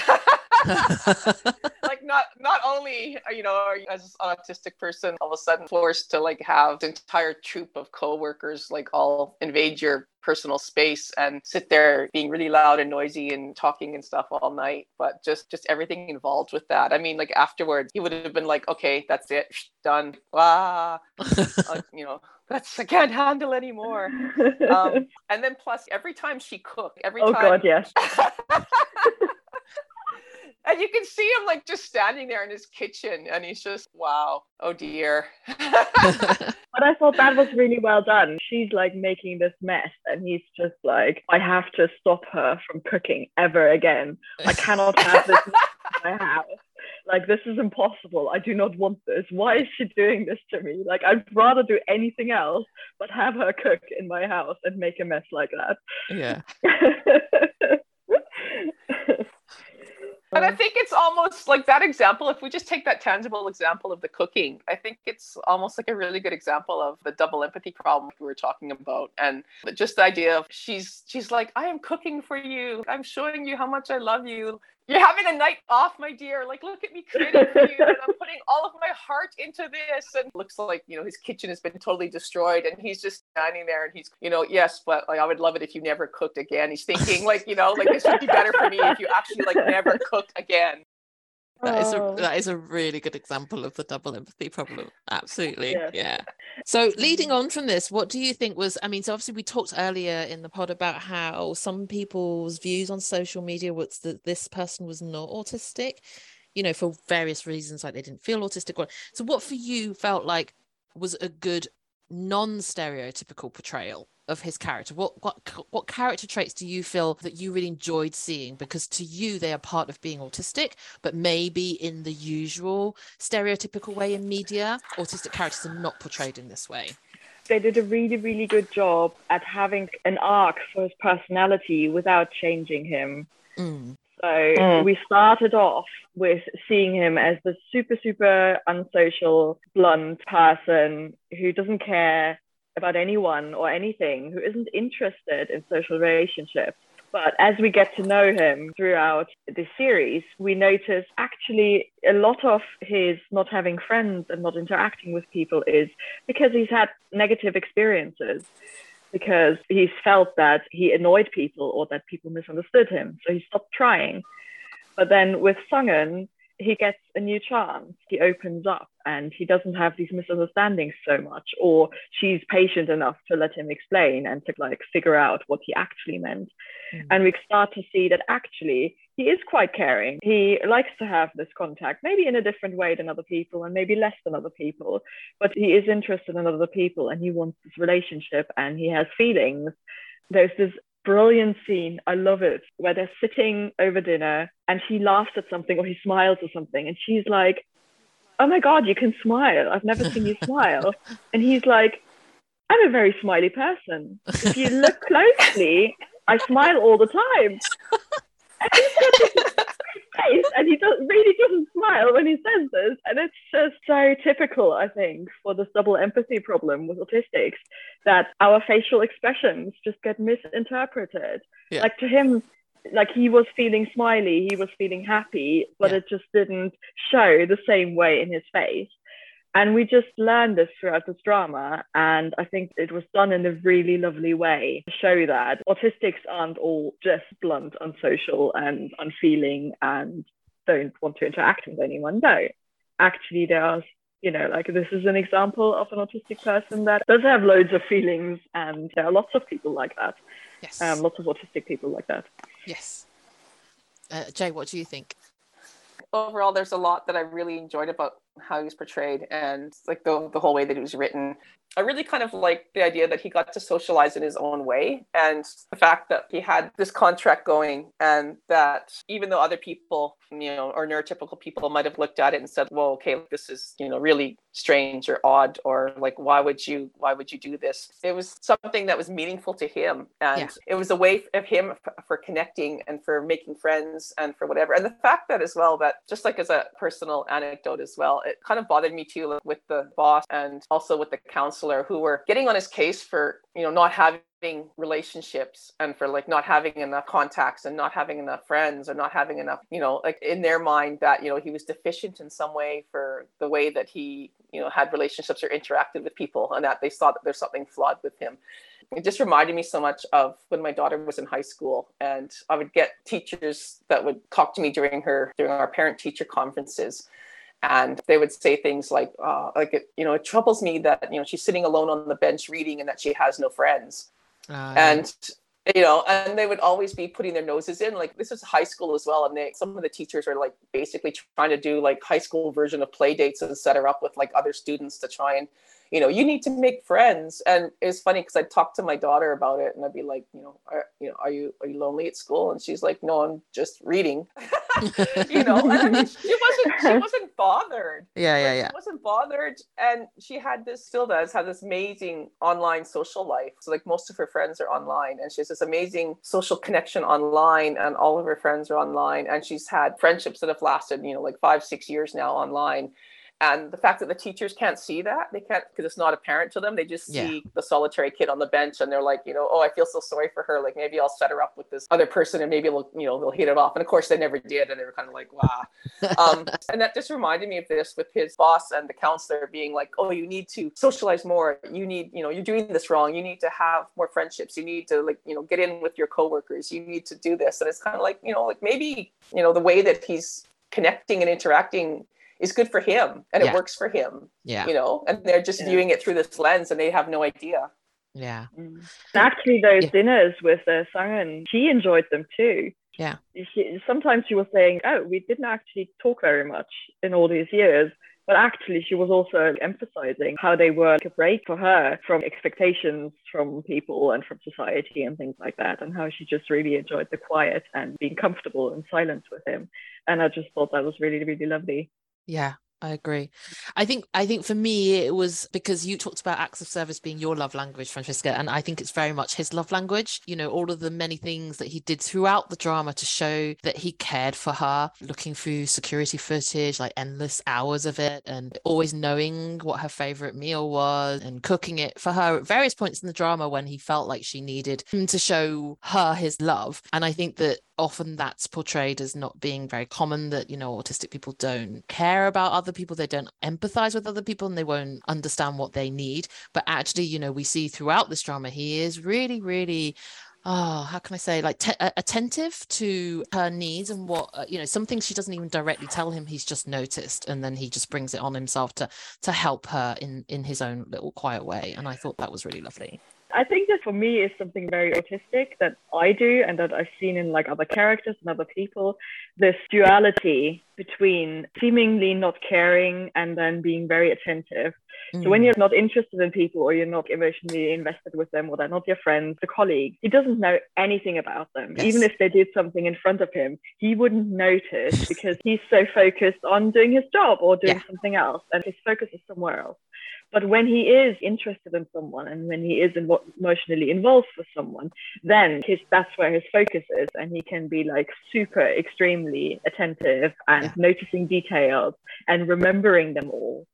like not not only you know are you as an autistic person all of a sudden forced to like have an entire troop of coworkers like all invade your personal space and sit there being really loud and noisy and talking and stuff all night but just just everything involved with that. I mean like afterwards he would have been like okay that's it done ah uh, you know that's i can't handle anymore. Um, and then plus every time she cooked every oh time God, yes. And you can see him like just standing there in his kitchen and he's just wow oh dear But I thought that was really well done. She's like making this mess, and he's just like, I have to stop her from cooking ever again. I cannot have this in my house. Like, this is impossible. I do not want this. Why is she doing this to me? Like, I'd rather do anything else but have her cook in my house and make a mess like that. yeah and i think it's almost like that example if we just take that tangible example of the cooking i think it's almost like a really good example of the double empathy problem we were talking about. And just the idea of she's she's like i am cooking for you. I'm showing you how much i love you you're having a night off, my dear. Like, look at me creating for you, and I'm putting all of my heart into this. And looks like you know his kitchen has been totally destroyed, and he's just standing there, and he's you know yes, but like I would love it if you never cooked again. He's thinking like you know like this would be better for me if you actually like never cooked again. That is a Oh. that is a really good example of the double empathy problem. Absolutely. Yes. Yeah. So leading on from this, what do you think was I mean, so obviously we talked earlier in the pod about how some people's views on social media was that this person was not autistic, you know, for various reasons, like they didn't feel autistic. Or, so what for you felt like was a good non-stereotypical portrayal of his character what what what character traits do you feel that you really enjoyed seeing because to you they are part of being autistic but maybe in the usual stereotypical way in media autistic characters are not portrayed in this way they did a really, really good job at having an arc for his personality without changing him. Mm. So Mm. we started off with seeing him as the super, super unsocial, blunt person who doesn't care about anyone or anything, who isn't interested in social relationships. But as we get to know him throughout the series, we notice actually a lot of his not having friends and not interacting with people is because he's had negative experiences because he's felt that he annoyed people or that people misunderstood him. So he stopped trying. But then with Sungun, he gets a new chance. He opens up and he doesn't have these misunderstandings so much, or she's patient enough to let him explain and to like figure out what he actually meant. Mm. And we start to see that actually he is quite caring. He likes to have this contact, maybe in a different way than other people and maybe less than other people, but he is interested in other people and he wants this relationship and he has feelings. There's this brilliant scene, I love it, where they're sitting over dinner and he laughs at something or he smiles or something, and she's like, Oh my God, you can smile. I've never seen you smile. And he's like, I'm a very smiley person. If you look closely, I smile all the time. And he's got this face and he does, really doesn't smile when he says this. And it's just so typical, I think, for this double empathy problem with autistics that our facial expressions just get misinterpreted. Yeah. Like to him, like he was feeling smiley, he was feeling happy, but Yeah. it just didn't show the same way in his face. And we just learned this throughout this drama. And I think it was done in a really lovely way to show that autistics aren't all just blunt, unsocial, and unfeeling and don't want to interact with anyone. No, actually, there are, you know, like this is an example of an autistic person that does have loads of feelings. And there are lots of people like that, Yes. um, lots of autistic people like that. yes. Uh, Jay, what do you think? overall there's a lot that i really enjoyed about how he was portrayed and like the, the whole way that he was written. I really kind of like the idea that he got to socialize in his own way and the fact that he had this contract going and that even though other people you know or neurotypical people might have looked at it and said well okay this is you know really strange or odd or like why would you why would you do this? It was something that was meaningful to him and Yeah. it was a way of him for connecting and for making friends and for whatever. And the fact that as well that just like as a personal anecdote as well it kind of bothered me too like, with the boss and also with the counselor who were getting on his case for you know not having relationships and for like not having enough contacts and not having enough friends or not having enough you know like in their mind that you know he was deficient in some way for the way that he you know had relationships or interacted with people and that they saw that there's something flawed with him. It just reminded me so much of when my daughter was in high school and i would get teachers that would talk to me during her during our parent teacher conferences and they would say things like uh, like it, you know it troubles me that you know she's sitting alone on the bench reading and that she has no friends. Uh, and you know and they would always be putting their noses in like this is high school as well and they some of the teachers are like basically trying to do like high school version of play dates and set her up with like other students to try and you know you need to make friends. And it's funny because i talked to my daughter about it and i'd be like you know are, you know are you are you lonely at school? And she's like no i'm just reading. You know? And I mean, she wasn't she wasn't bothered. Yeah, yeah, like, yeah. She wasn't bothered, and she had this still does have this amazing online social life. So like most of her friends are online, and she has this amazing social connection online, and all of her friends are online, and she's had friendships that have lasted, you know, like five, six years now online. And the fact that the teachers can't see that, they can't because it's not apparent to them. They just Yeah. see the solitary kid on the bench, and they're like, you know, oh, I feel so sorry for her. Like maybe I'll set her up with this other person, and maybe they'll, you know, they'll hit it off. And of course, they never did, and they were kind of like, wow um, and that just reminded me of this with his boss and the counselor being like oh you need to socialize more you need you know you're doing this wrong you need to have more friendships you need to like you know get in with your coworkers you need to do this and it's kind of like you know like maybe you know the way that he's connecting and interacting is good for him and Yeah. it works for him yeah, you know and they're just Yeah. viewing it through this lens and they have no idea yeah, And actually, those Yeah. dinners with uh, Sangen, she enjoyed them too. Yeah. She, sometimes she was saying, "Oh, we didn't actually talk very much in all these years." But actually, she was also emphasizing how they were like a break for her from expectations from people and from society and things like that, and how she just really enjoyed the quiet and being comfortable in silence with him. And I just thought that was really, really lovely. Yeah. I agree. I think I think for me it was because you talked about acts of service being your love language, Francesca, and I think it's very much his love language. You know, all of the many things that he did throughout the drama to show that he cared for her, looking through security footage, like endless hours of it, and always knowing what her favorite meal was and cooking it for her at various points in the drama when he felt like she needed him to show her his love. And I think that often that's portrayed as not being very common that you know autistic people don't care about other people they don't empathize with other people and they won't understand what they need. But actually you know we see throughout this drama he is really really oh how can i say like uh, attentive to her needs and what uh, you know some things she doesn't even directly tell him he's just noticed and then he just brings it on himself to to help her in in his own little quiet way. And i thought that was really lovely I think that for me is something very autistic that I do and that I've seen in like other characters and other people. This duality between seemingly not caring and then being very attentive. So when Mm. you're not interested in people or you're not emotionally invested with them or they're not your friends, the colleague, he doesn't know anything about them. Even if they did something in front of him, he wouldn't notice because he's so focused on doing his job or doing Yeah. something else and his focus is somewhere else. But when he is interested in someone and when he is emotionally involved with someone, then his that's where his focus is, and he can be like super extremely attentive and Yeah. noticing details and remembering them all.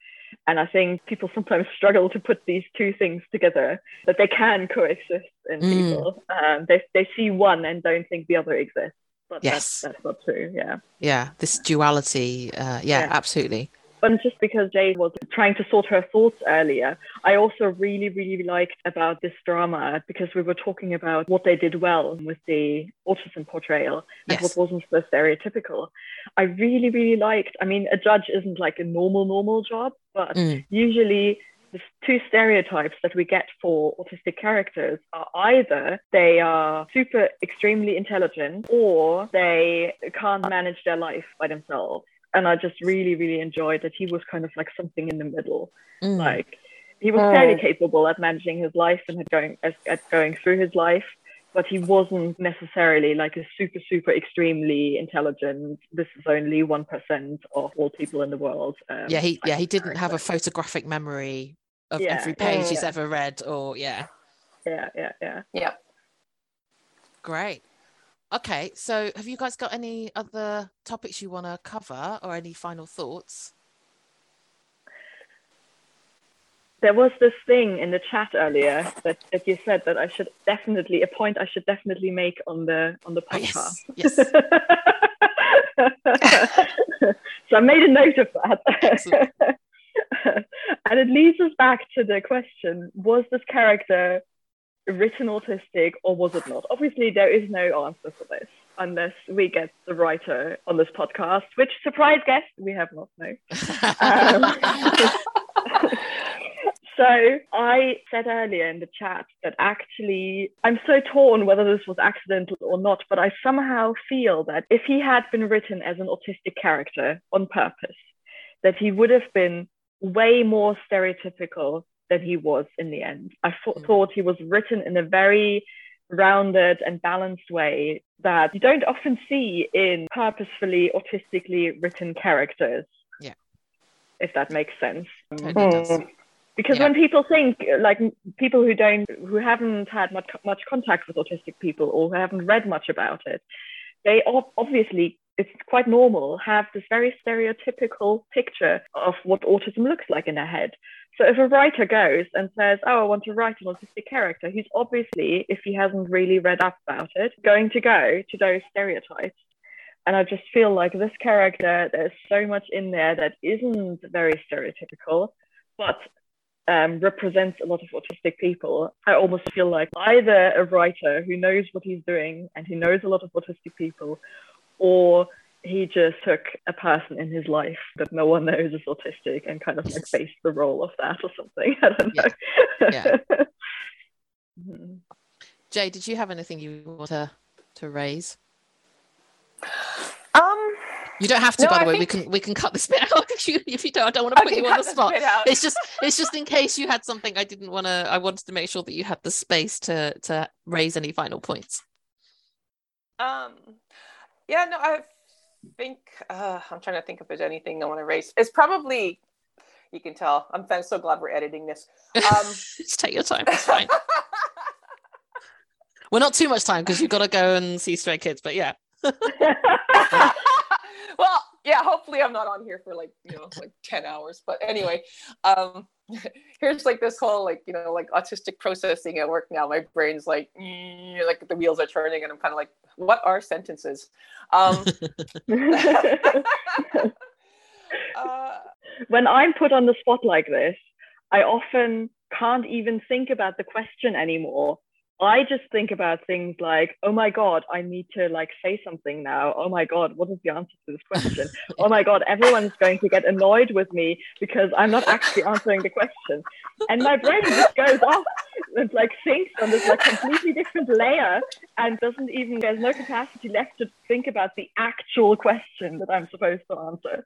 And I think people sometimes struggle to put these two things together, that they can coexist in Mm. people. Um, they, they see one and don't think the other exists. But Yes. that's, that's not true. Yeah. Yeah, this duality. Uh, yeah, Yeah. absolutely. But just because Jade was trying to sort her thoughts earlier, I also really, really liked about this drama because we were talking about what they did well with the autism portrayal and Yes. what wasn't so stereotypical. I really, really liked, I mean, a judge isn't like a normal, normal job, but Mm. usually the two stereotypes that we get for autistic characters are either they are super extremely intelligent or they can't manage their life by themselves and i just really really enjoyed that he was kind of like something in the middle Mm. like he was fairly capable at managing his life and at going at, at going through his life but he wasn't necessarily like a super super extremely intelligent this is only 1% of all people in the world um, yeah, he type yeah he didn't have a photographic memory of Yeah. every page he's Yeah. ever read. Or yeah, yeah yeah yeah Yeah. great. Okay, so have you guys got any other topics you want to cover or any final thoughts? there was this thing in the chat earlier that, that you said that I should definitely a point I should definitely make on the on the Oh, podcast. yes, yes. so I made a note of that. And it leads us back to the question was this character written autistic or was it not? Obviously, there is no answer for this unless we get the writer on this podcast, which surprise guest we have not no. Um, so I said earlier in the chat that actually I'm so torn whether this was accidental or not, but I somehow feel that if he had been written as an autistic character on purpose, that he would have been way more stereotypical than he was in the end. I th- Mm. thought he was written in a very rounded and balanced way that you don't often see in purposefully autistically written characters. Yeah. If that makes sense. Totally. Mm. Because Yeah. when people think like people who don't who haven't had much much contact with autistic people or who haven't read much about it, they obviously it's quite normal have this very stereotypical picture of what autism looks like in their head. So if a writer goes and says, "Oh, I want to write an autistic character," he's obviously, if he hasn't really read up about it, going to go to those stereotypes. And I just feel like this character, there's so much in there that isn't very stereotypical, but um, represents a lot of autistic people. I almost feel like either a writer who knows what he's doing and who knows a lot of autistic people, or he just took a person in his life that no one knows is autistic and kind of like based the role of that or something. I don't know. Yeah. Mhm. Jay, did you have anything you want to to raise? Um, You don't have to, No, by the I way. We can we can cut this bit out if you if you don't. I don't want to put you on the spot. It's just it's just in case you had something I didn't want to. I wanted to make sure that you had the space to to raise any final points. um, yeah, no, I think uh, I'm trying to think if there's anything I want to raise. It's probably you can tell. I'm, I'm so glad we're editing this. Um, just take your time. It's fine. well, not too much time because you've got to go and see Stray Kids. But yeah, well, yeah, hopefully I'm not on here for like, you know, like 10 hours. But anyway, um here's like this whole like, you know, like autistic processing at work now. My brain's like "Mm," like the wheels are turning and I'm kind of like, what are sentences? Um uh, when I'm put on the spot like this, I often can't even think about the question anymore. I just think about things like, oh my God, I need to like say something now. Oh my God, what is the answer to this question? oh my God, everyone's going to get annoyed with me because I'm not actually answering the question. And my brain just goes off and like thinks on this like completely different layer and doesn't even, there's no capacity left to think about the actual question that I'm supposed to answer.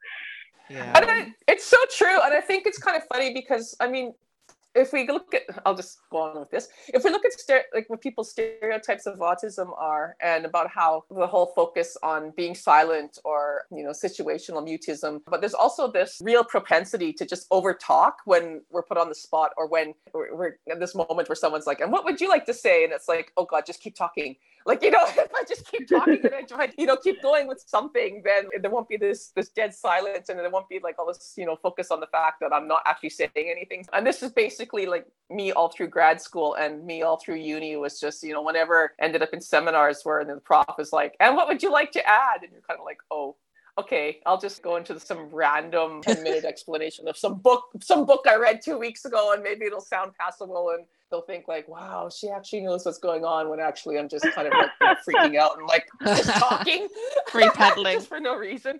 yeah, and I, it's so true and i think it's kind of funny because i mean if we look at, I'll just go on with this. If we look at stere- like what people's stereotypes of autism are, and about how the whole focus on being silent or you know situational mutism, but there's also this real propensity to just over talk when we're put on the spot or when we're, we're in this moment where someone's like, "And what would you like to say?" And it's like, "Oh God, just keep talking." Like you know, if I just keep talking and I try, you know, keep going with something, then there won't be this this dead silence, and there won't be like all this you know focus on the fact that I'm not actually saying anything. And this is basically like me all through grad school and me all through uni was just you know whenever ended up in seminars where the prof is like, "And what would you like to add?" And you're kind of like, "Oh." okay, I'll just go into some random 10 minute explanation of some book, some book I read two weeks ago, and maybe it'll sound passable and they'll think like, wow, she actually knows what's going on when actually I'm just kind of like you know, freaking out and like just talking. Free peddling. just for no reason.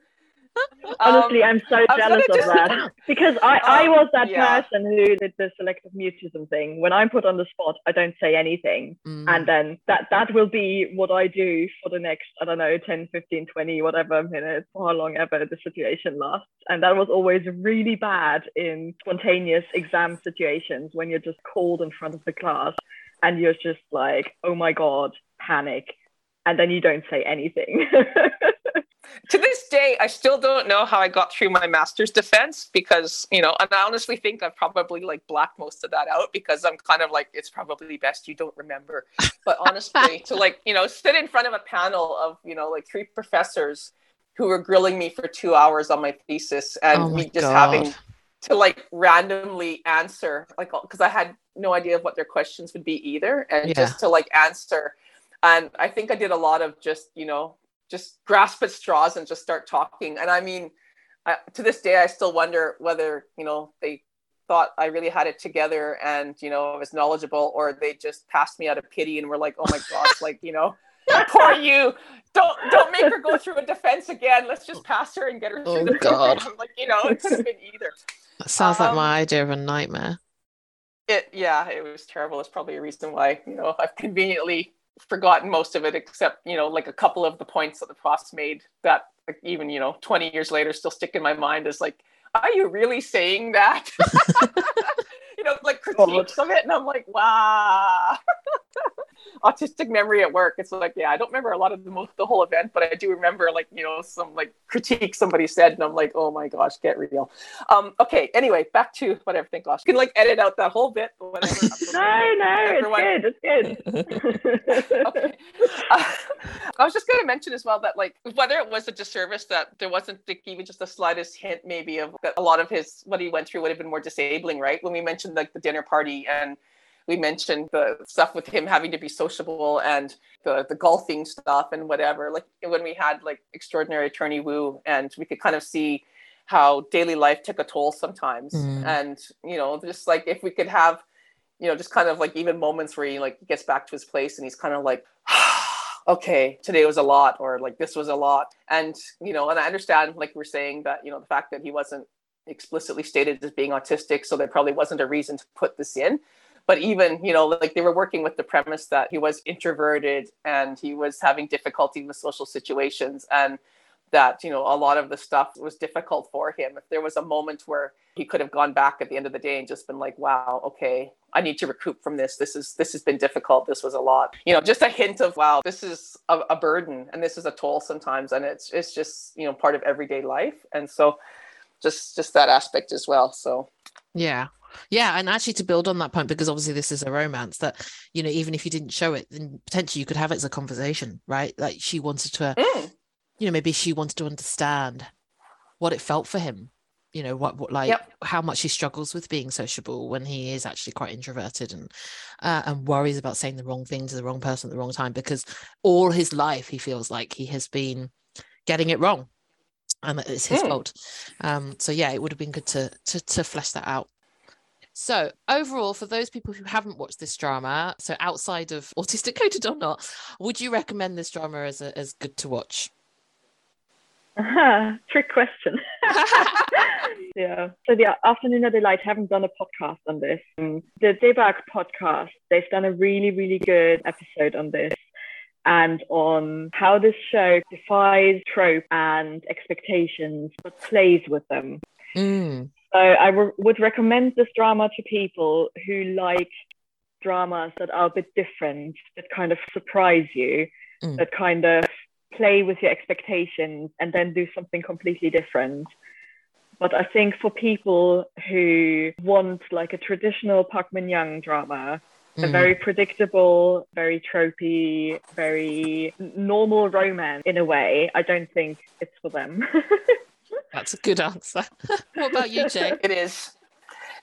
Honestly, Um, I'm so jealous of just- that because I, I Um, was that yeah. person who did the selective mutism thing. When I'm put on the spot, I don't say anything. Mm. And then that that will be what I do for the next, I don't know, 10, 15, 20, whatever minutes, or how long ever the situation lasts. And that was always really bad in spontaneous exam situations when you're just called in front of the class and you're just like, oh my God, panic. And then you don't say anything. to this day, I still don't know how I got through my master's defense because, you know, and I honestly think I've probably like blacked most of that out because I'm kind of like, it's probably best you don't remember. But honestly, to like, you know, sit in front of a panel of, you know, like three professors who were grilling me for two hours on my thesis and Oh my me just God. having to like randomly answer, like, because I had no idea of what their questions would be either. And Yeah. just to like answer. And I think I did a lot of just, you know, just grasp at straws and just start talking. And I mean, I, to this day, I still wonder whether you know they thought I really had it together and you know I was knowledgeable, or they just passed me out of pity and were like, "Oh my gosh, like you know, poor you, don't don't make her go through a defense again. Let's just pass her and get her through Oh, the God. program." Like you know, it could have been either. That sounds like Um, my idea of a nightmare. It yeah, it was terrible. It's probably a reason why you know I've conveniently forgotten most of it, except you know like a couple of the points that the profs made that like, even you know 20 years later still stick in my mind is like, are you really saying that? you know, like oh, critiques of it, and I'm like, wow. Autistic memory at work. It's like, yeah, I don't remember a lot of the, most, the whole event, but I do remember like you know some like critique somebody said, and I'm like, oh my gosh, get real. Um, okay, anyway, back to whatever. Thank gosh, you can like edit out that whole bit. Whatever. no, no, Everyone- it's good. It's good. okay. Uh, I was just going to mention as well that like whether it was a disservice that there wasn't like, even just the slightest hint maybe of that a lot of his what he went through would have been more disabling, right? When we mentioned like the dinner party and we mentioned the stuff with him having to be sociable and the the golfing stuff and whatever. Like when we had like Extraordinary Attorney Woo and we could kind of see how daily life took a toll sometimes. Mm. And you know, just like if we could have you know, just kind of like even moments where he like gets back to his place and he's kind of like, okay, today was a lot, or like this was a lot. And, you know, and I understand, like we're saying that, you know, the fact that he wasn't explicitly stated as being autistic, so there probably wasn't a reason to put this in. But even, you know, like they were working with the premise that he was introverted and he was having difficulty with social situations and that, you know, a lot of the stuff was difficult for him. If there was a moment where he could have gone back at the end of the day and just been like, wow, okay, I need to recoup from this. This is this has been difficult. This was a lot. You know, just a hint of wow, this is a, a burden and this is a toll sometimes, and it's it's just you know part of everyday life. And so, just just that aspect as well. So Yeah. Yeah. And actually, to build on that point, because obviously this is a romance that, you know, even if you didn't show it, then potentially you could have it as a conversation, right? Like she wanted to, mm, you know, maybe she wanted to understand what it felt for him, you know, what, what like Yep. how much he struggles with being sociable when he is actually quite introverted and, uh, and worries about saying the wrong thing to the wrong person at the wrong time because all his life he feels like he has been getting it wrong and that it's his Mm. fault. Um, so yeah, it would have been good to, to to flesh that out. So overall, for those people who haven't watched this drama, so outside of autistic coded or not, would you recommend this drama as a, as good to watch? Trick question. yeah. So the Afternoona Delight haven't done a podcast on this. Um, the Debug podcast, they've done a really, really good episode on this and on how this show defies trope and expectations but plays with them. Mm, So I re- would recommend this drama to people who like dramas that are a bit different, that kind of surprise you, Mm. that kind of play with your expectations and then do something completely different. But I think for people who want like a traditional Park Min Young drama, a Mm. very predictable, very tropey, very normal romance in a way, I don't think it's for them. That's a good answer. what about you, Jay? It is.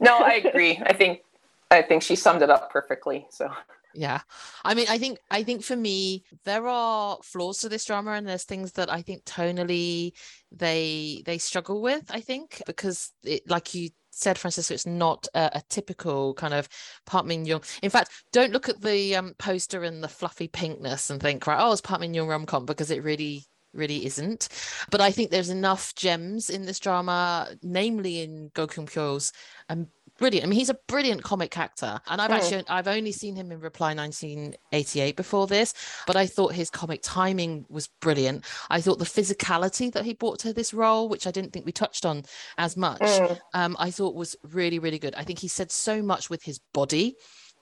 No, I agree. I think I think she summed it up perfectly. So Yeah. I mean, I think I think for me there are flaws to this drama and there's things that I think tonally they they struggle with, I think, because it, like you said Francisco it's not a, a typical kind of Park Min Young. In fact, don't look at the um, poster and the fluffy pinkness and think right, oh, it's Park Min Young rom-com because it really really isn't. But I think there's enough gems in this drama, namely in Go Kyung Pyo's um, brilliant. I mean, he's a brilliant comic actor, and I've Mm. actually I've only seen him in Reply 1988 before this, but I thought his comic timing was brilliant. I thought the physicality that he brought to this role, which I didn't think we touched on as much, mm, um, I thought was really really good. I think he said so much with his body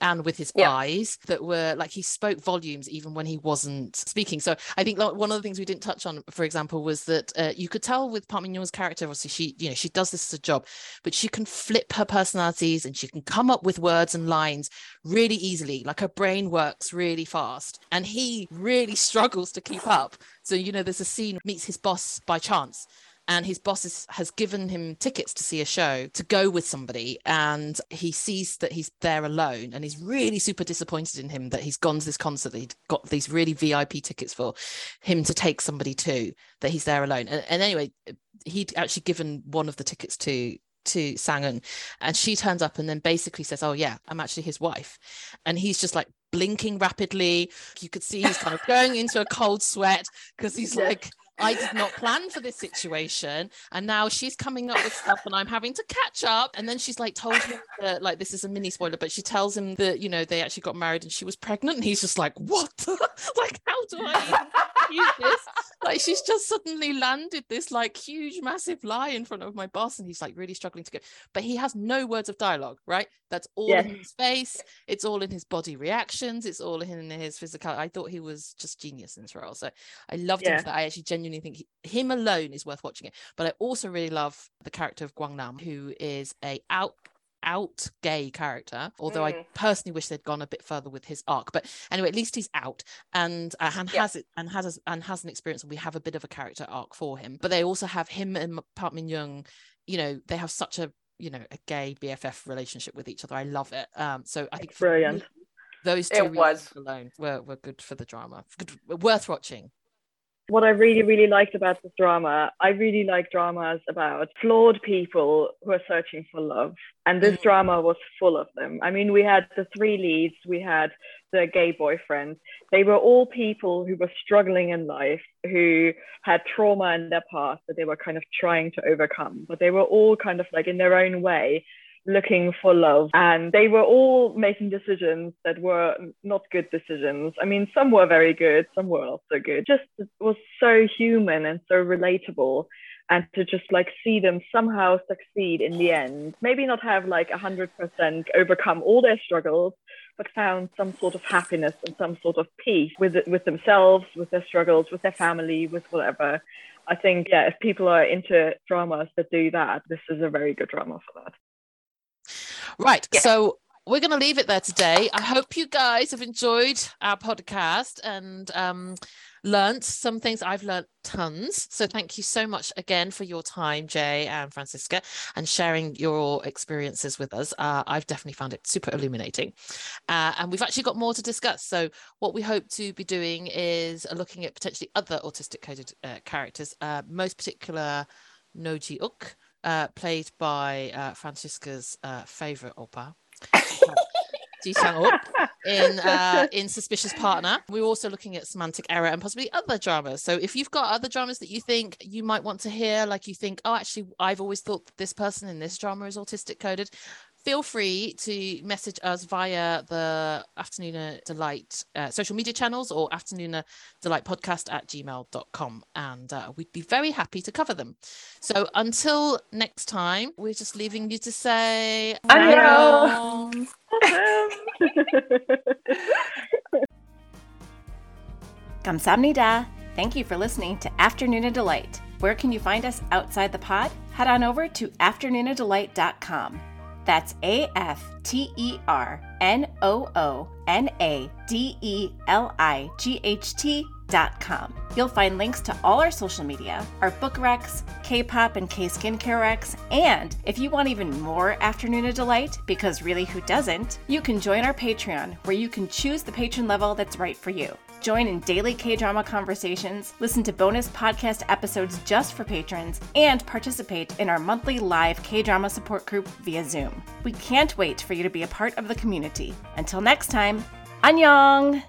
and with his Yeah. eyes that were like he spoke volumes even when he wasn't speaking. So I think like, one of the things we didn't touch on, for example, was that uh, you could tell with Park Min Young's character, obviously she, you know, she does this as a job, but she can flip her personalities and she can come up with words and lines really easily. Like her brain works really fast, and he really struggles to keep up. So you know, there's a scene meets his boss by chance, and his boss is, has given him tickets to see a show to go with somebody and he sees that he's there alone and he's really super disappointed in him that he's gone to this concert that he'd got these really vip tickets for him to take somebody to that he's there alone. And, and anyway he'd actually given one of the tickets to to Sangun and she turns up and then basically says oh yeah I'm actually his wife. And he's just like blinking rapidly. You could see he's kind of going into a cold sweat because he's Yeah. like I did not plan for this situation. And now she's coming up with stuff and I'm having to catch up. And then she's like told him that like this is a mini spoiler, but she tells him that, you know, they actually got married and she was pregnant. And he's just like, What? like, how do I use this? Like she's just suddenly landed this like huge, massive lie in front of my boss. And he's like really struggling to go. But he has no words of dialogue, right? That's all Yes. in his face. It's all in his body reactions. It's all in his physical. I thought he was just genius in this role. So I loved him for that. I actually genuinely think he, him alone is worth watching it. But I also really love the character of Guang Nam, who is a out out gay character although i Mm. personally wish they'd gone a bit further with his arc but anyway at least he's out and uh, and Yeah. has it and has and has an experience and we have a bit of a character arc for him but they also have him and Park Min Young you know they have such a you know a gay bff relationship with each other i love it um so i think Brilliant. me, those two reasons was. alone were, were good for the drama good, worth watching what I really, really liked about this drama, I really like dramas about flawed people who are searching for love. And this Mm. drama was full of them. I mean, we had the three leads, we had the gay boyfriend. They were all people who were struggling in life, who had trauma in their past that they were kind of trying to overcome. But they were all kind of like in their own way looking for love. And they were all making decisions that were not good decisions. I mean some were very good some were not so good. Just was so human and so relatable. And to just like see them somehow succeed in the end. Maybe not have like 100% overcome all their struggles but found some sort of happiness and some sort of peace with it, with themselves with their struggles with their family with whatever. I think yeah if people are into dramas that do that this is a very good drama for that Right. Yeah. So we're going to leave it there today. I hope you guys have enjoyed our podcast and um, learnt some things. I've learnt tons. So thank you so much again for your time, Jay and Francisca, and sharing your experiences with us. Uh, I've definitely found it super illuminating. Uh, and we've actually got more to discuss. So what we hope to be doing is looking at potentially other autistic coded uh, characters, uh, most particular Noh Ji-wook uh, played by uh, Francisca's uh, favorite oppa, Ji Chang Wook, in uh, in Suspicious Partner. We're also looking at Semantic Error and possibly other dramas. So if you've got other dramas that you think you might want to hear, like you think, oh, actually, I've always thought this person in this drama is autistic coded. Feel free to message us via the Afternoona Delight uh, social media channels or Afternoona Delight podcast at gmail.com. And uh, we'd be very happy to cover them. So until next time, we're just leaving you to say Adios. Kamsamnida. Thank you for listening to Afternoona Delight. Where can you find us outside the pod? Head on over to afternoonadelight.com. That's A F T E R N O O N A D E L I G H T dot com. You'll find links to all our social media, our book recs, K-pop and K-skincare recs, and if you want even more Afternoona Delight, because really who doesn't, you can join our Patreon where you can choose the patron level that's right for you. Join in daily K drama conversations, listen to bonus podcast episodes just for patrons, and participate in our monthly live K drama support group via Zoom. We can't wait for you to be a part of the community. Until next time, annyeong!